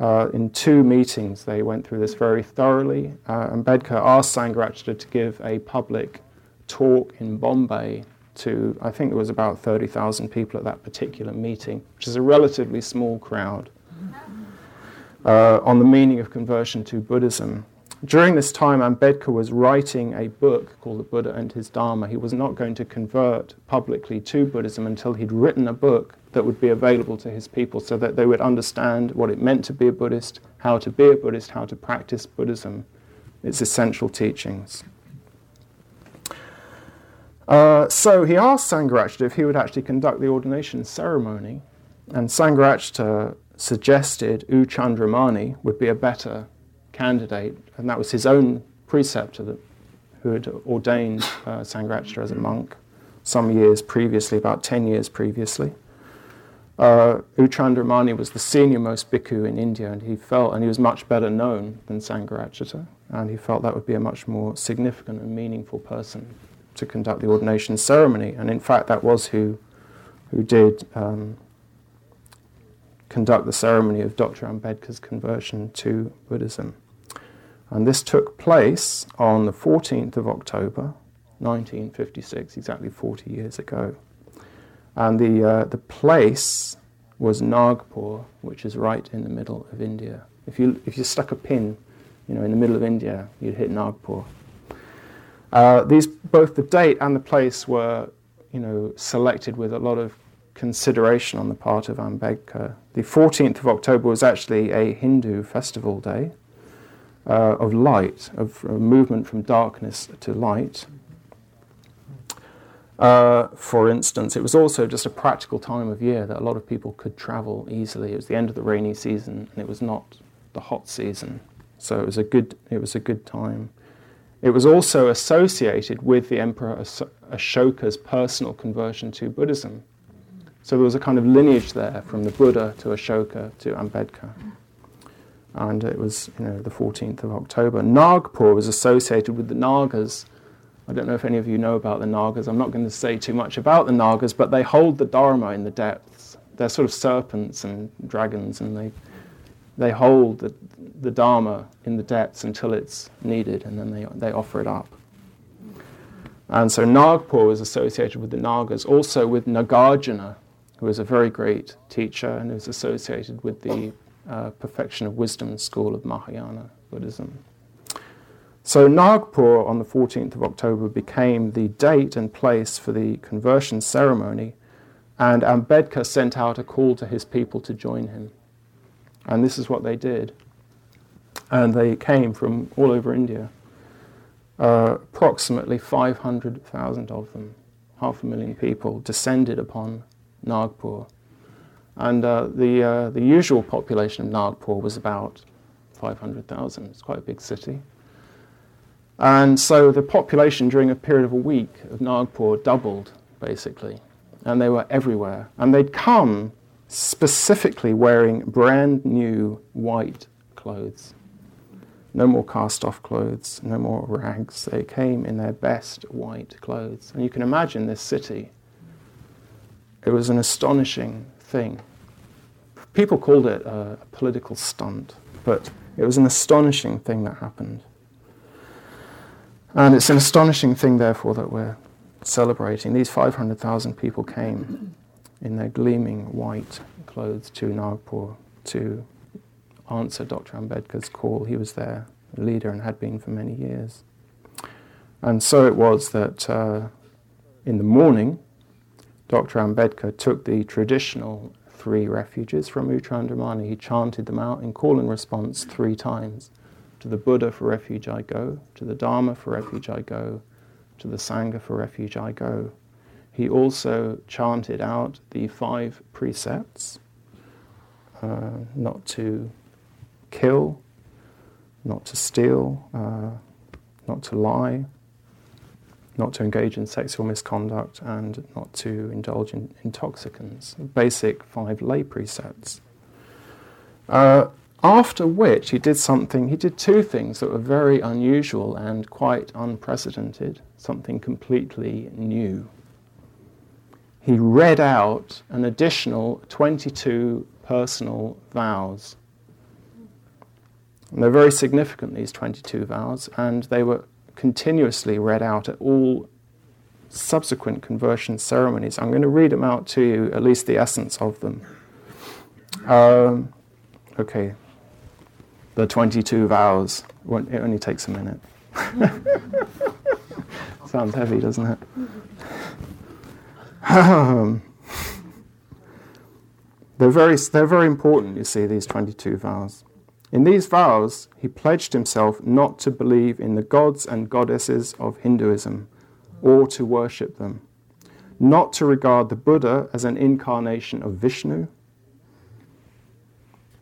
Speaker 2: Uh, in two meetings, they went through this very thoroughly. Uh, Ambedkar asked Sangharakshita to give a public talk in Bombay to, I think there was about 30,000 people at that particular meeting, which is a relatively small crowd, uh, on the meaning of conversion to Buddhism. During this time, Ambedkar was writing a book called The Buddha and His Dharma. He was not going to convert publicly to Buddhism until he'd written a book that would be available to his people so that they would understand what it meant to be a Buddhist, how to be a Buddhist, how to practice Buddhism, its essential teachings. Uh, so he asked Sangharakshita if he would actually conduct the ordination ceremony, and Sangharakshita suggested U Chandramani would be a better candidate, and that was his own preceptor who had ordained uh, Sangharakshita as a monk some years previously, about 10 years previously. Uh, U was the senior most bhikkhu in India, and he felt, and he was much better known than Sangharakshita, and he felt that would be a much more significant and meaningful person to conduct the ordination ceremony. And in fact, that was who, who did um, conduct the ceremony of Dr. Ambedkar's conversion to Buddhism. And this took place on the 14th of October, 1956, exactly 40 years ago. And the, uh, the place was Nagpur, which is right in the middle of India. If you, if you stuck a pin you know, in the middle of India, you'd hit Nagpur. Uh, these, both the date and the place were you know, selected with a lot of consideration on the part of Ambedkar. The 14th of October was actually a Hindu festival day uh, of light, of movement from darkness to light. Uh, for instance, it was also just a practical time of year that a lot of people could travel easily. It was the end of the rainy season, and it was not the hot season, so it was a good. It was a good time. It was also associated with the Emperor Ashoka's personal conversion to Buddhism. So there was a kind of lineage there from the Buddha to Ashoka to Ambedkar and it was you know the 14th of October. Nagpur was associated with the Nagas. I don't know if any of you know about the Nagas. I'm not going to say too much about the Nagas, but they hold the Dharma in the depths. They're sort of serpents and dragons, and they they hold the, the Dharma in the depths until it's needed, and then they they offer it up. And so Nagpur was associated with the Nagas, also with Nagarjuna, who was a very great teacher and was associated with the uh, perfection of wisdom school of Mahayana Buddhism. So Nagpur on the 14th of October became the date and place for the conversion ceremony, and Ambedkar sent out a call to his people to join him. And this is what they did. And they came from all over India. Uh, approximately 500,000 of them, half a million people, descended upon Nagpur and uh, the, uh, the usual population of Nagpur was about 500,000. It's quite a big city. And so the population during a period of a week of Nagpur doubled, basically. And they were everywhere. And they'd come specifically wearing brand new white clothes. No more cast off clothes, no more rags. They came in their best white clothes. And you can imagine this city. It was an astonishing thing. People called it a, political stunt, but it was an astonishing thing that happened. And it's an astonishing thing, therefore, that we're celebrating. These 500,000 people came in their gleaming white clothes to Nagpur to answer Dr. Ambedkar's call. He was their leader and had been for many years. And so it was that uh, in the morning, Dr. Ambedkar took the traditional three refuges from U Chandramani. He chanted them out in call and response three times. To the Buddha for refuge I go, to the Dharma for refuge I go, to the Sangha for refuge I go. He also chanted out the five precepts uh, not to kill, not to steal, uh, not to lie, not to engage in sexual misconduct, and not to indulge in intoxicants. Basic five lay precepts. Uh, after which he did something, he did two things that were very unusual and quite unprecedented, something completely new. He read out an additional 22 personal vows. And they're very significant, these 22 vows, and they were continuously read out at all subsequent conversion ceremonies. I'm going to read them out to you, at least the essence of them. Um, okay, the 22 vows. It only takes a minute. Sounds heavy, doesn't it? Um, they're, very, they're very important, you see, these 22 vows. In these vows, he pledged himself not to believe in the gods and goddesses of Hinduism or to worship them, not to regard the Buddha as an incarnation of Vishnu.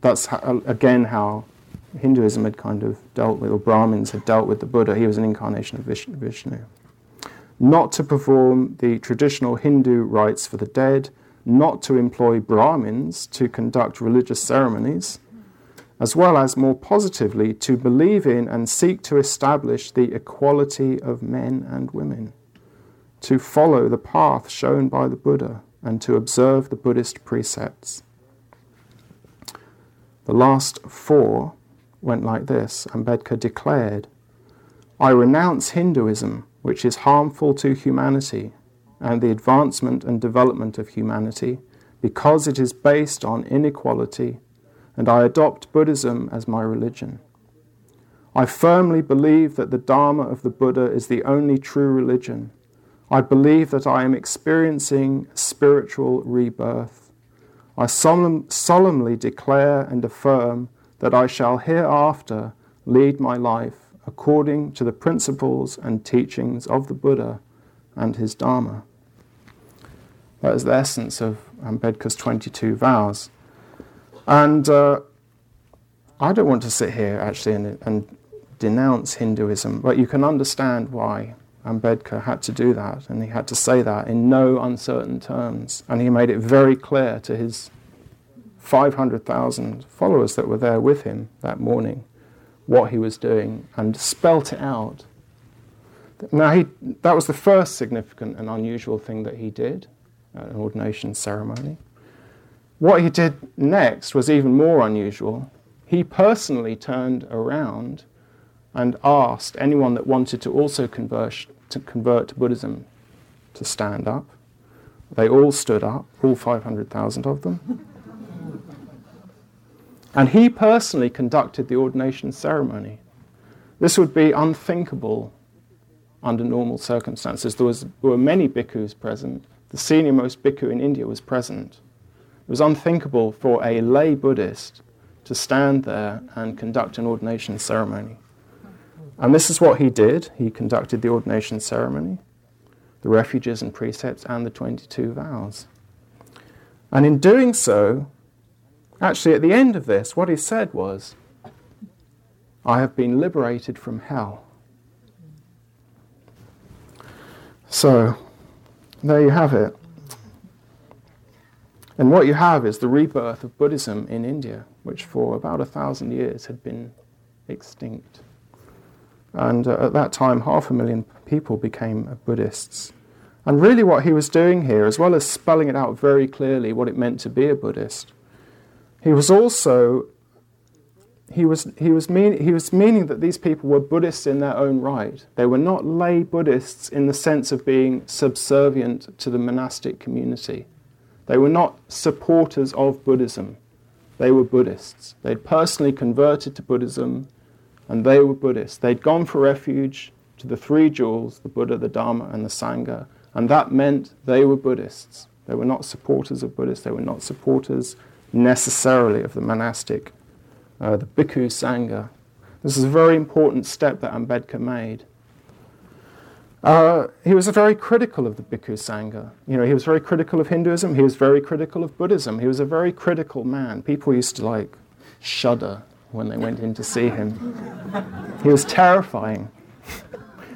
Speaker 2: That's again how Hinduism had kind of dealt with, or Brahmins had dealt with the Buddha. He was an incarnation of Vishnu. Not to perform the traditional Hindu rites for the dead, not to employ Brahmins to conduct religious ceremonies as well as more positively to believe in and seek to establish the equality of men and women, to follow the path shown by the Buddha, and to observe the Buddhist precepts. The last four went like this Ambedkar declared, I renounce Hinduism, which is harmful to humanity and the advancement and development of humanity, because it is based on inequality and I adopt Buddhism as my religion. I firmly believe that the Dharma of the Buddha is the only true religion. I believe that I am experiencing spiritual rebirth. I solemn, solemnly declare and affirm that I shall hereafter lead my life according to the principles and teachings of the Buddha and his Dharma. That is the essence of Ambedkar's 22 vows. And uh, I don't want to sit here actually and, and, denounce Hinduism, but you can understand why Ambedkar had to do that, and he had to say that in no uncertain terms. And he made it very clear to his 500,000 followers that were there with him that morning what he was doing and spelt it out. Now, he, that was the first significant and unusual thing that he did at an ordination ceremony. What he did next was even more unusual. He personally turned around and asked anyone that wanted to also convert to, convert to Buddhism to stand up. They all stood up, all 500,000 of them. And he personally conducted the ordination ceremony. This would be unthinkable under normal circumstances. There, was, there were many bhikkhus present. The senior most bhikkhu in India was present. It was unthinkable for a lay Buddhist to stand there and conduct an ordination ceremony. And this is what he did. He conducted the ordination ceremony, the refuges and precepts, and the 22 vows. And in doing so, actually, at the end of this, what he said was, I have been liberated from hell. So, there you have it. And what you have is the rebirth of Buddhism in India, which for about a thousand years had been extinct. And uh, at that time, half a million people became Buddhists. And really, what he was doing here, as well as spelling it out very clearly what it meant to be a Buddhist, he was also he was, he, was mean, he was meaning that these people were Buddhists in their own right. They were not lay Buddhists in the sense of being subservient to the monastic community. They were not supporters of Buddhism. They were Buddhists. They'd personally converted to Buddhism, and they were Buddhists. They'd gone for refuge to the three jewels the Buddha, the Dharma, and the Sangha, and that meant they were Buddhists. They were not supporters of Buddhists. They were not supporters necessarily of the monastic, uh, the Bhikkhu Sangha. This is a very important step that Ambedkar made. Uh, he was very critical of the Bhikkhu Sangha. You know, he was very critical of Hinduism. He was very critical of Buddhism. He was a very critical man. People used to like shudder when they went in to see him. he was terrifying.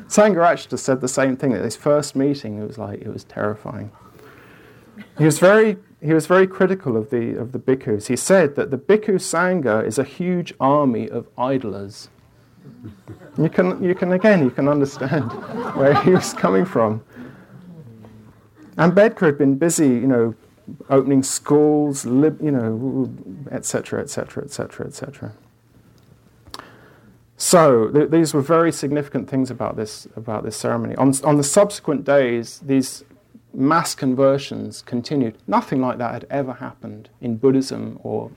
Speaker 2: Sangharakshita said the same thing at his first meeting. It was like it was terrifying. He was very he was very critical of the of the bhikkhus. He said that the bhikkhu sangha is a huge army of idlers. You can, you can again, you can understand where he was coming from. And Ambedkar had been busy, you know, opening schools, lib, you know, etc., etc., etc., etc. So th- these were very significant things about this about this ceremony. On, on the subsequent days, these mass conversions continued. Nothing like that had ever happened in Buddhism or,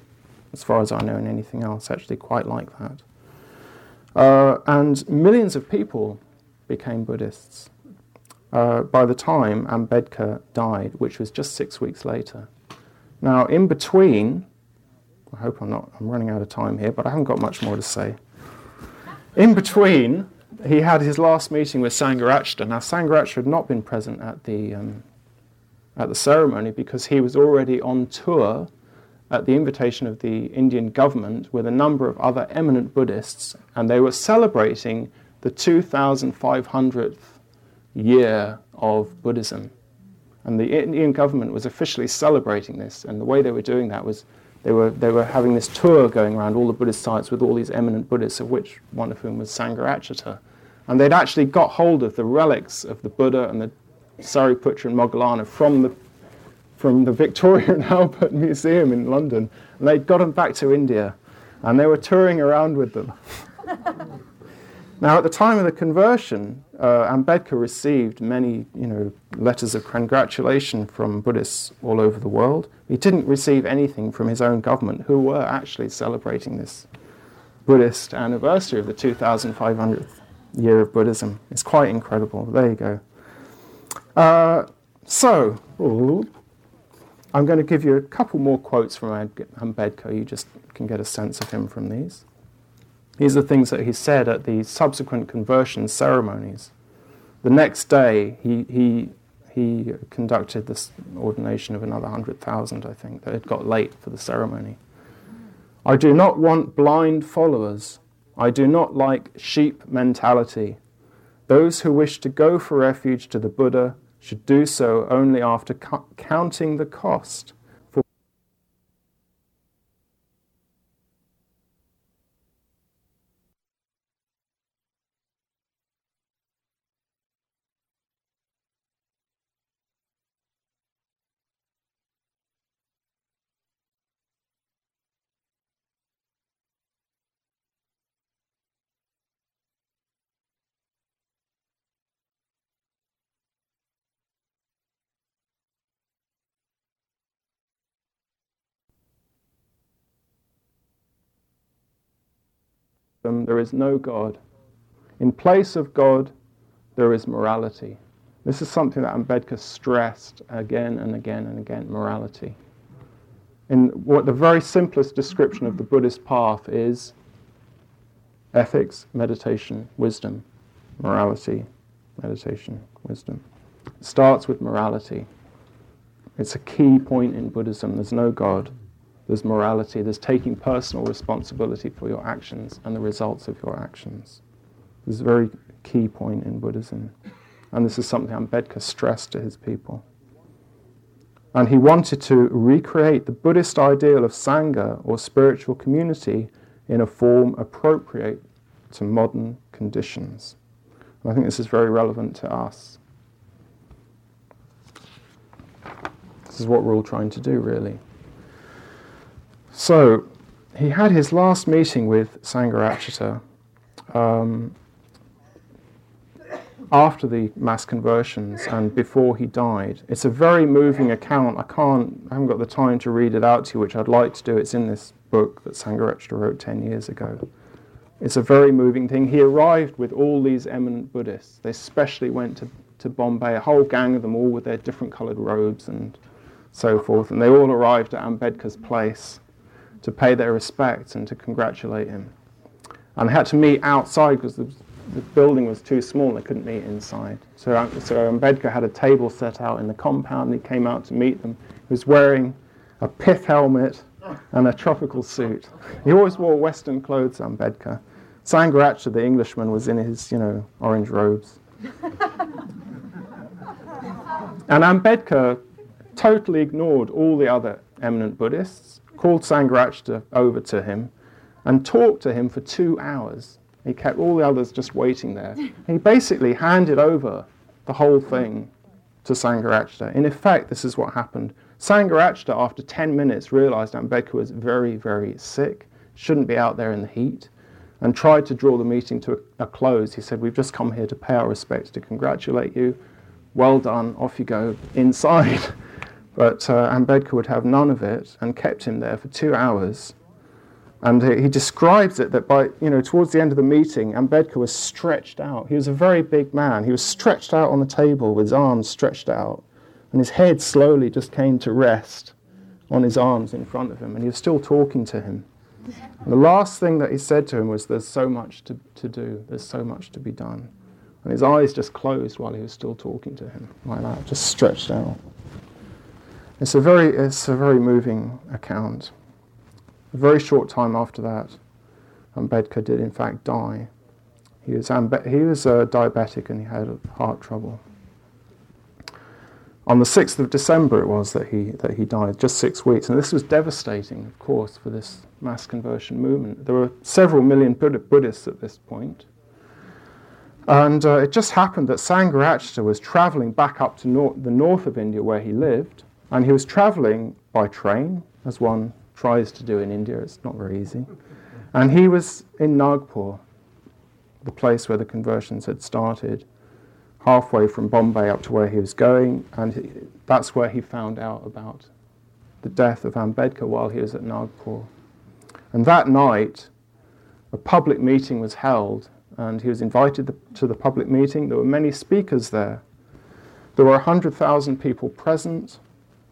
Speaker 2: as far as I know, in anything else actually quite like that. Uh, and millions of people became Buddhists uh, by the time Ambedkar died, which was just six weeks later. Now, in between, I hope I'm not, I'm running out of time here, but I haven't got much more to say. In between, he had his last meeting with Sangharakshita. Now, Sangharakshita had not been present at the, um, at the ceremony because he was already on tour at the invitation of the Indian government with a number of other eminent Buddhists, and they were celebrating the 2,500th year of Buddhism. And the Indian government was officially celebrating this, and the way they were doing that was they were, they were having this tour going around all the Buddhist sites with all these eminent Buddhists, of which one of whom was Sangharakshita. And they'd actually got hold of the relics of the Buddha and the Sariputra and Moggallana from the from the Victoria and Albert Museum in London, and they'd got them back to India, and they were touring around with them. now, at the time of the conversion, uh, Ambedkar received many, you know, letters of congratulation from Buddhists all over the world. He didn't receive anything from his own government, who were actually celebrating this Buddhist anniversary of the 2,500th year of Buddhism. It's quite incredible. There you go. Uh, so, I'm going to give you a couple more quotes from Ambedkar. You just can get a sense of him from these. These are things that he said at the subsequent conversion ceremonies. The next day, he, he, he conducted this ordination of another 100,000, I think, that had got late for the ceremony. I do not want blind followers. I do not like sheep mentality. Those who wish to go for refuge to the Buddha should do so only after counting the cost there is no God. In place of God, there is morality. This is something that Ambedkar stressed again and again and again morality. In what the very simplest description of the Buddhist path is ethics, meditation, wisdom, morality, meditation, wisdom. It starts with morality. It's a key point in Buddhism. There's no God there's morality, there's taking personal responsibility for your actions and the results of your actions. This is a very key point in Buddhism. And this is something Ambedkar stressed to his people. And he wanted to recreate the Buddhist ideal of Sangha or spiritual community in a form appropriate to modern conditions. And I think this is very relevant to us. This is what we're all trying to do, really. So he had his last meeting with Sangharakshita um, after the mass conversions and before he died. It's a very moving account. I can't, I haven't got the time to read it out to you, which I'd like to do. It's in this book that Sangharakshita wrote 10 years ago. It's a very moving thing. He arrived with all these eminent Buddhists. They especially went to, to Bombay, a whole gang of them, all with their different coloured robes and so forth. And they all arrived at Ambedkar's place to pay their respects and to congratulate him. And they had to meet outside because the, the building was too small, they couldn't meet inside. So, so Ambedkar had a table set out in the compound, and he came out to meet them. He was wearing a pith helmet and a tropical suit. He always wore Western clothes, Ambedkar. Sangharakshita, the Englishman, was in his, you know, orange robes. and Ambedkar totally ignored all the other eminent Buddhists, called Sangharakshita over to him, and talked to him for two hours. He kept all the others just waiting there. He basically handed over the whole thing to Sangharakshita. In effect, this is what happened. Sangharakshita, after 10 minutes, realized Ambedkar was very, very sick, shouldn't be out there in the heat, and tried to draw the meeting to a, a close. He said, We've just come here to pay our respects, to congratulate you. Well done, off you go, inside. But uh, Ambedkar would have none of it and kept him there for two hours. And he, he describes it that by, you know, towards the end of the meeting, Ambedkar was stretched out. He was a very big man. He was stretched out on the table with his arms stretched out. And his head slowly just came to rest on his arms in front of him. And he was still talking to him. And the last thing that he said to him was, There's so much to, to do, there's so much to be done. And his eyes just closed while he was still talking to him, like that, just stretched out. It's a very, it's a very moving account. A very short time after that, Ambedkar did in fact die. He was, ambe- he was uh, diabetic and he had heart trouble. On the 6th of December, it was that he, that he died, just six weeks. And this was devastating, of course, for this mass conversion movement. There were several million Buddhists at this point. And uh, it just happened that Sangharakshita was traveling back up to nor- the north of India where he lived and he was traveling by train, as one tries to do in India. It's not very easy. And he was in Nagpur, the place where the conversions had started, halfway from Bombay up to where he was going. And he, that's where he found out about the death of Ambedkar while he was at Nagpur. And that night, a public meeting was held, and he was invited to the public meeting. There were many speakers there. There were 100,000 people present.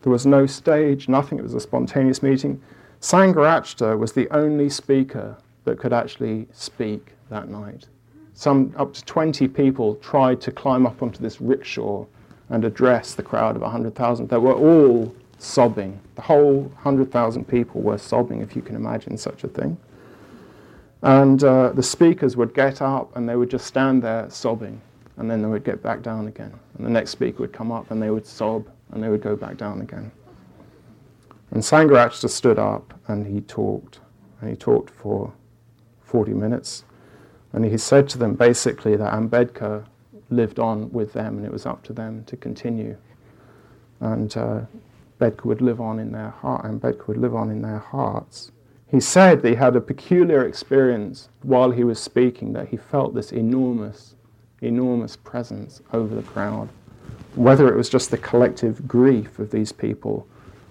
Speaker 2: There was no stage, nothing. It was a spontaneous meeting. Sangharakshita was the only speaker that could actually speak that night. Some up to 20 people tried to climb up onto this rickshaw and address the crowd of 100,000. They were all sobbing. The whole 100,000 people were sobbing, if you can imagine such a thing. And uh, the speakers would get up and they would just stand there sobbing, and then they would get back down again. And the next speaker would come up and they would sob, and they would go back down again. And Sangharakshita stood up and he talked. And he talked for 40 minutes. And he said to them basically that Ambedkar lived on with them and it was up to them to continue. And uh, Ambedkar would live on in their heart. Ambedkar would live on in their hearts. He said that he had a peculiar experience while he was speaking, that he felt this enormous, enormous presence over the crowd whether it was just the collective grief of these people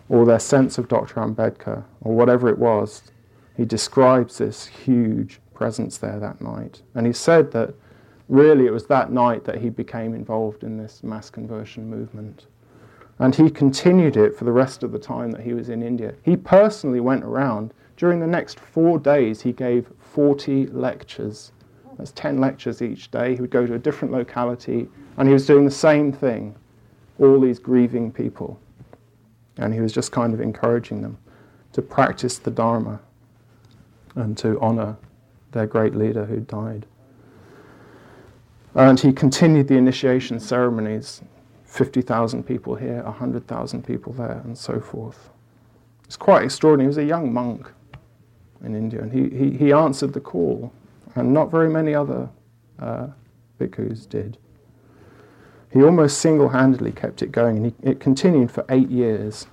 Speaker 2: or their sense of Dr. Ambedkar or whatever it was, he describes this huge presence there that night. And he said that really it was that night that he became involved in this mass conversion movement. And he continued it for the rest of the time that he was in India. He personally went around. During the next four days, he gave 40 lectures. That's 10 lectures each day. He would go to a different locality and he was doing the same thing, all these grieving people. And he was just kind of encouraging them to practice the Dharma and to honor their great leader who died. And he continued the initiation ceremonies 50,000 people here, 100,000 people there, and so forth. It's quite extraordinary. He was a young monk in India, and he, he, he answered the call, and not very many other uh, bhikkhus did. He almost single handedly kept it going, and he, it continued for eight years.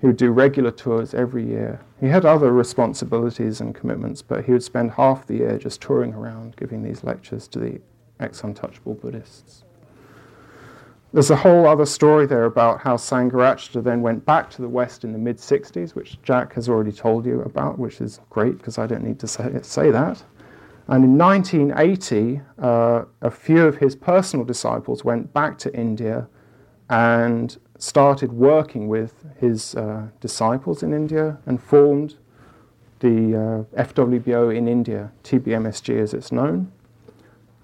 Speaker 2: He would do regular tours every year. He had other responsibilities and commitments, but he would spend half the year just touring around giving these lectures to the ex untouchable Buddhists. There's a whole other story there about how Sangharakshita then went back to the West in the mid 60s, which Jack has already told you about, which is great because I don't need to say, say that. And in 1980, uh, a few of his personal disciples went back to India and started working with his uh, disciples in India and formed the uh, FWBO in India, TBMSG as it's known,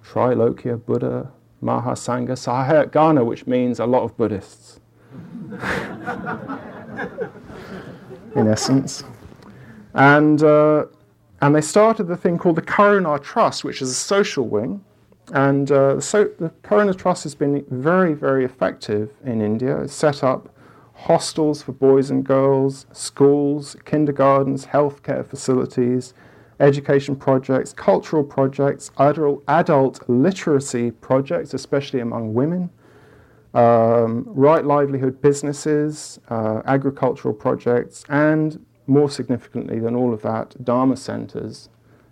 Speaker 2: Trilokya Buddha Mahasangha Sahayat which means a lot of Buddhists. in essence. And, uh, and they started the thing called the Karuna Trust, which is a social wing. And uh, so the Karuna Trust has been very, very effective in India. It's set up hostels for boys and girls, schools, kindergartens, healthcare facilities, education projects, cultural projects, adult, adult literacy projects, especially among women, um, right livelihood businesses, uh, agricultural projects, and more significantly than all of that, Dharma centers,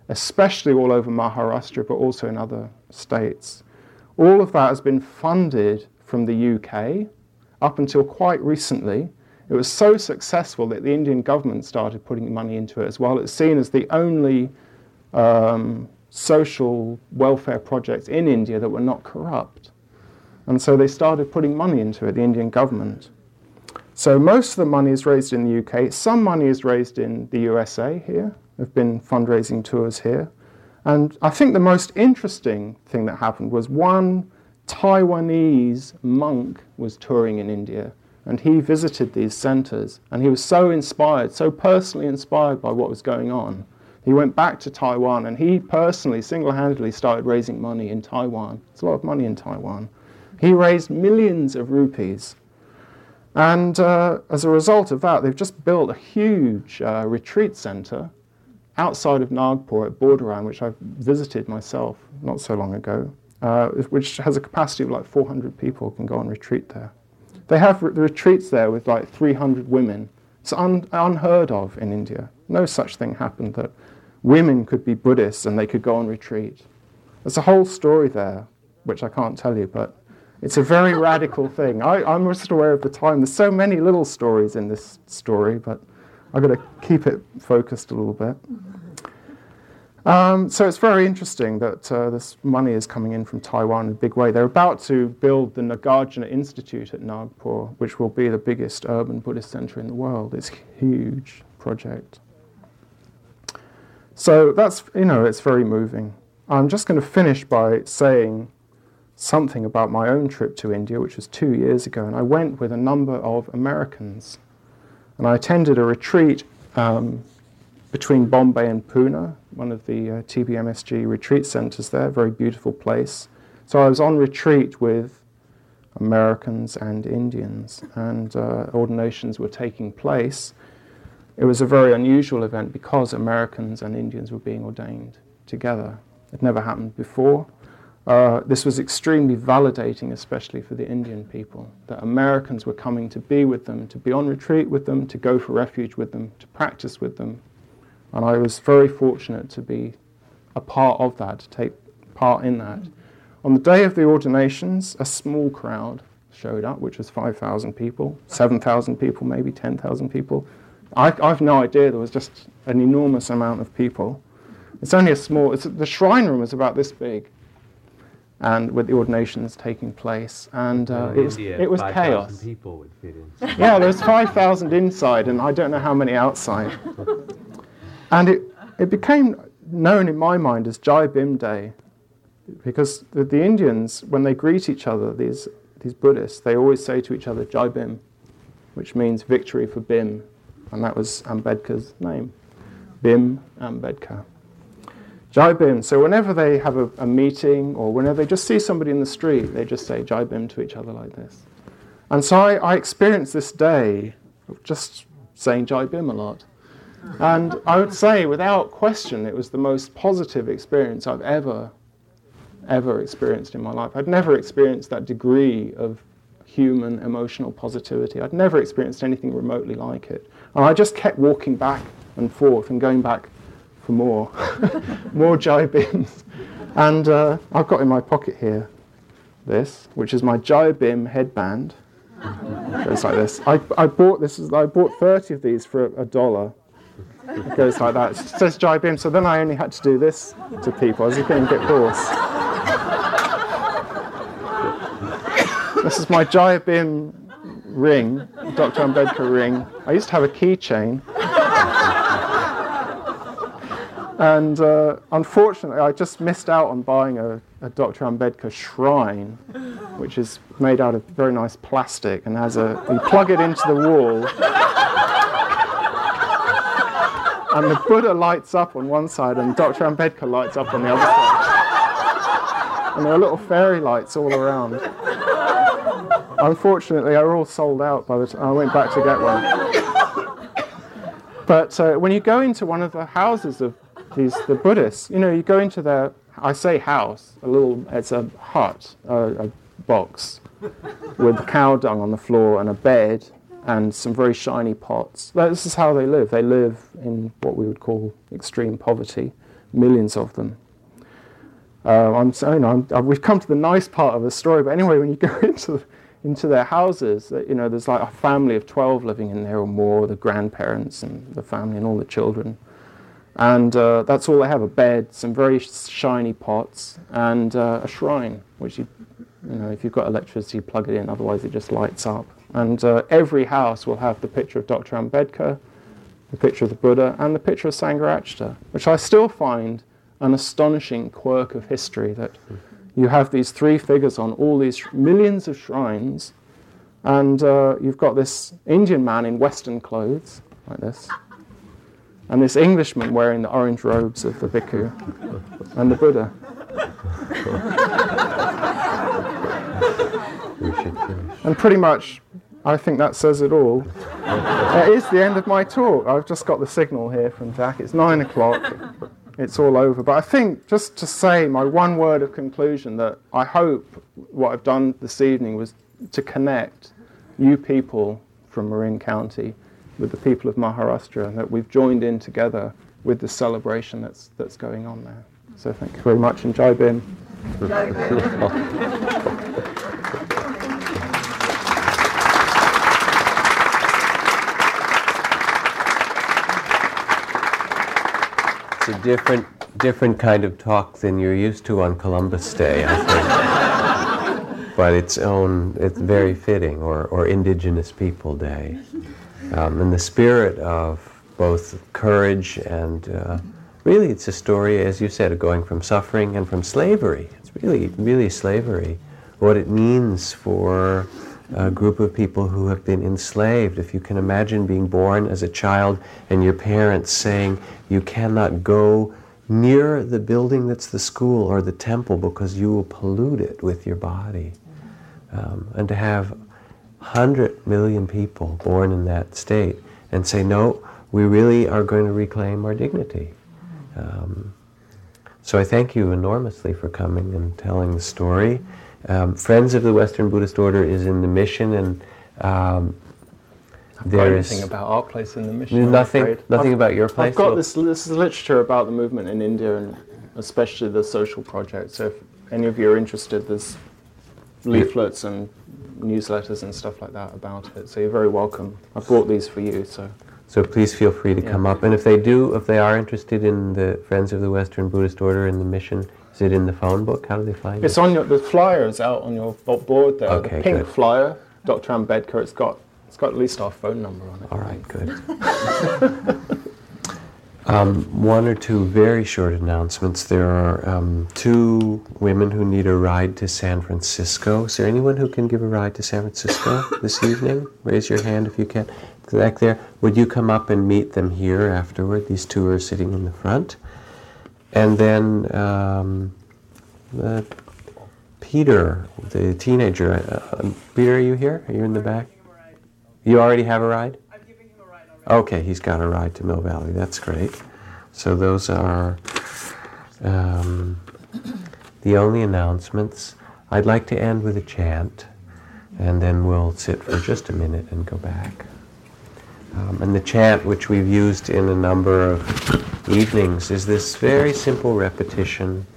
Speaker 2: especially all over Maharashtra, but also in other states. All of that has been funded from the UK up until quite recently. It was so successful that the Indian government started putting money into it as well. It's seen as the only um, social welfare project in India that were not corrupt. And so they started putting money into it, the Indian government. So most of the money is raised in the UK. Some money is raised in the USA here. There have been fundraising tours here. And I think the most interesting thing that happened was one Taiwanese monk was touring in India and he visited these centers and he was so inspired, so personally inspired by what was going on. He went back to Taiwan and he personally, single handedly, started raising money in Taiwan. There's a lot of money in Taiwan. He raised millions of rupees and uh, as a result of that, they've just built a huge uh, retreat center outside of Nagpur at Bor Dharan, which I visited myself not so long ago, uh, which has a capacity of like 400 people can go on retreat there. They have re- retreats there with like 300 women. It's un- unheard of in India. No such thing happened that women could be Buddhists and they could go on retreat. There's a whole story there, which I can't tell you, but it's a very radical thing. I, am just aware of the time. There's so many little stories in this story, but I've got to keep it focused a little bit. Um, so it's very interesting that uh, this money is coming in from Taiwan in a big way. They're about to build the Nagarjuna Institute at Nagpur, which will be the biggest urban Buddhist center in the world. It's a huge project. So that's, you know, it's very moving. I'm just going to finish by saying something about my own trip to India, which was two years ago, and I went with a number of Americans. And I attended a retreat um, between Bombay and Pune, one of the uh, TBMSG retreat centers there, very beautiful place. So I was on retreat with Americans and Indians, and uh, ordinations were taking place. It was a very unusual event because Americans and Indians were being ordained together. It never happened before. Uh, this was extremely validating, especially for the Indian people, that Americans were coming to be with them, to be on retreat with them, to go for refuge with them, to practice with them. And I was very fortunate to be a part of that, to take part in that. On the day of the ordinations, a small crowd showed up, which was 5,000 people, 7,000 people, maybe 10,000 people. I, have no idea, there was just an enormous amount of people. It's only a small, the shrine room is about this big and with the ordinations taking place, and uh, it was, India, it was chaos.
Speaker 3: People would fit
Speaker 2: in. yeah, there was five thousand inside, and I don't know how many outside. and it it became known in my mind as Jai Bhim Day, because the, the, Indians, when they greet each other, these these Buddhists, they always say to each other Jai Bhim, which means victory for Bhim, and that was Ambedkar's name, Bhim Ambedkar. Jai Bhim. So whenever they have a, a, meeting or whenever they just see somebody in the street, they just say Jai Bhim to each other like this. And so I, I experienced this day just saying Jai Bhim a lot. And I would say, without question, it was the most positive experience I've ever, ever experienced in my life. I'd never experienced that degree of human emotional positivity. I'd never experienced anything remotely like it. And I just kept walking back and forth and going back for more, more Jai Bhims. And uh, I've got in my pocket here this, which is my Jai Bhim headband. It goes like this. I, I bought this. I bought 30 of these for a, a dollar. It goes like that. It says Jai Bhim. So then I only had to do this to people. I was going to get hoarse. this is my Jai Bhim ring, Dr. Ambedkar ring. I used to have a keychain. And uh, unfortunately, I just missed out on buying a, a, Dr. Ambedkar shrine, which is made out of very nice plastic and has a. You plug it into the wall, and the Buddha lights up on one side, and Dr. Ambedkar lights up on the other side. And there are little fairy lights all around. Unfortunately, they were all sold out by the time I went back to get one. But uh, when you go into one of the houses of the Buddhists. You know, you go into their I say house, a little it's a hut, a, a box with cow dung on the floor and a bed and some very shiny pots. This is how they live. They live in what we would call extreme poverty, millions of them. Uh, I'm saying I'm, uh, we've come to the nice part of the story, but anyway, when you go into into their houses, you know, there's like a family of 12 living in there or more, the grandparents and the family and all the children. And uh, that's all they have a bed, some very shiny pots, and uh, a shrine, which you, you know, if you've got electricity, plug it in, otherwise it just lights up. And uh, every house will have the picture of Dr. Ambedkar, the picture of the Buddha, and the picture of Sangharakshita, which I still find an astonishing quirk of history that you have these three figures on all these millions of shrines, and uh, you've got this Indian man in Western clothes, like this and this Englishman wearing the orange robes of the bhikkhu and the Buddha. and pretty much, I think that says it all. It is the end of my talk. I've just got the signal here from Jack. It's nine o'clock. It's all over. But I think, just to say my one word of conclusion, that I hope what I've done this evening was to connect you people from Marin County with the people of Maharashtra, and that we've joined in together with the celebration that's, that's going on there. So thank you very much, and Jai Bhim.
Speaker 1: it's a different, different kind of talk than you're used to on Columbus Day, I think. but its own, it's very fitting, or, or Indigenous People Day um, in the spirit of both courage and uh, really it's a story, as you said, of going from suffering and from slavery. It's really, really slavery. What it means for a group of people who have been enslaved. If you can imagine being born as a child and your parents saying you cannot go near the building that's the school or the temple because you will pollute it with your body. Um, and to have 100 million people born in that state and say, no, we really are going to reclaim our dignity. Um, so I thank you enormously for coming and telling the story. Um, Friends of the Western Buddhist Order is in the mission, and um,
Speaker 2: there is anything about our place in the mission.
Speaker 1: Nothing, nothing I've, about your place.
Speaker 2: I've got this, this literature about the movement in India, and especially the social project. So if any of you are interested, there's leaflets and newsletters and stuff like that about it. So you're very welcome. I brought these for you. So.
Speaker 1: So please feel free to yeah. come up. And if they do, if they are interested in the Friends of the Western Buddhist Order and the mission, is it in the phone book? How do they find
Speaker 2: it's
Speaker 1: it?
Speaker 2: on your the flyer is out on your board there.
Speaker 1: Okay,
Speaker 2: the pink
Speaker 1: good.
Speaker 2: flyer, Dr. Ambedkar. It's got it's got at least our phone number on it.
Speaker 1: All right, good. Um, one or two very short announcements. There are um, two women who need a ride to San Francisco. Is there anyone who can give a ride to San Francisco this evening? Raise your hand if you can. Back there. Would you come up and meet them here afterward? These two are sitting in the front. And then um, uh, Peter, the teenager. Uh, Peter, are you here? Are you in the back? You already have a ride? Okay, he's got a ride to Mill Valley. That's great. So those are um, the only announcements. I'd like to end with a chant, and then we'll sit for just a minute and go back. Um, and the chant, which we've used in a number of evenings, is this very simple repetition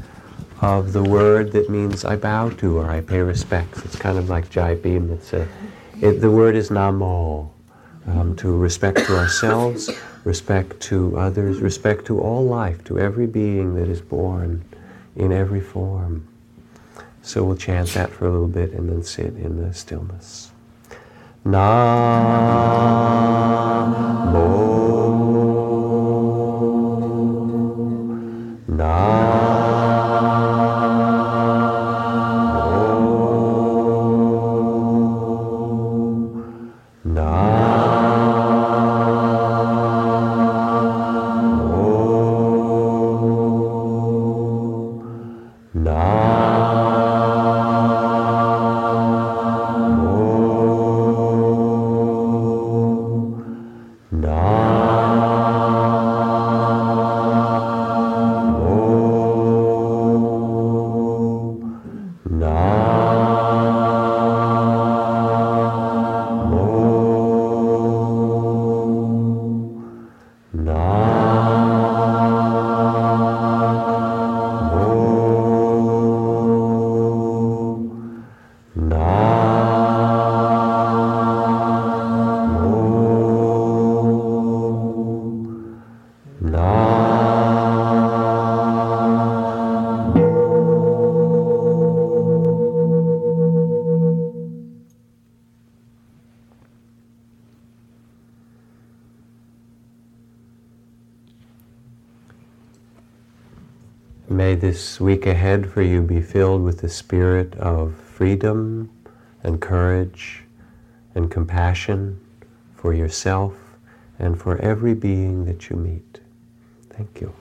Speaker 1: of the word that means I bow to or I pay respects. It's kind of like Jai Bhim. It's a, it, the word is Namo um, to respect to ourselves, respect to others, respect to all life, to every being that is born in every form. So we'll chant that for a little bit and then sit in the stillness. May ahead for you be filled with the spirit of freedom and courage and compassion for yourself and for every being that you meet. Thank you.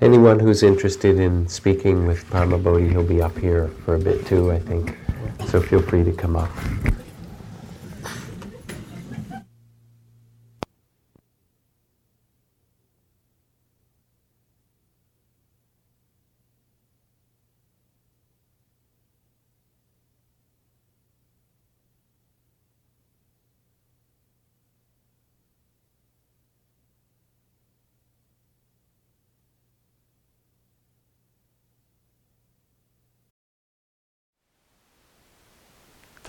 Speaker 1: Anyone who's interested in speaking with Paramabodhi, he'll be up here for a bit too, I think. So feel free to come up.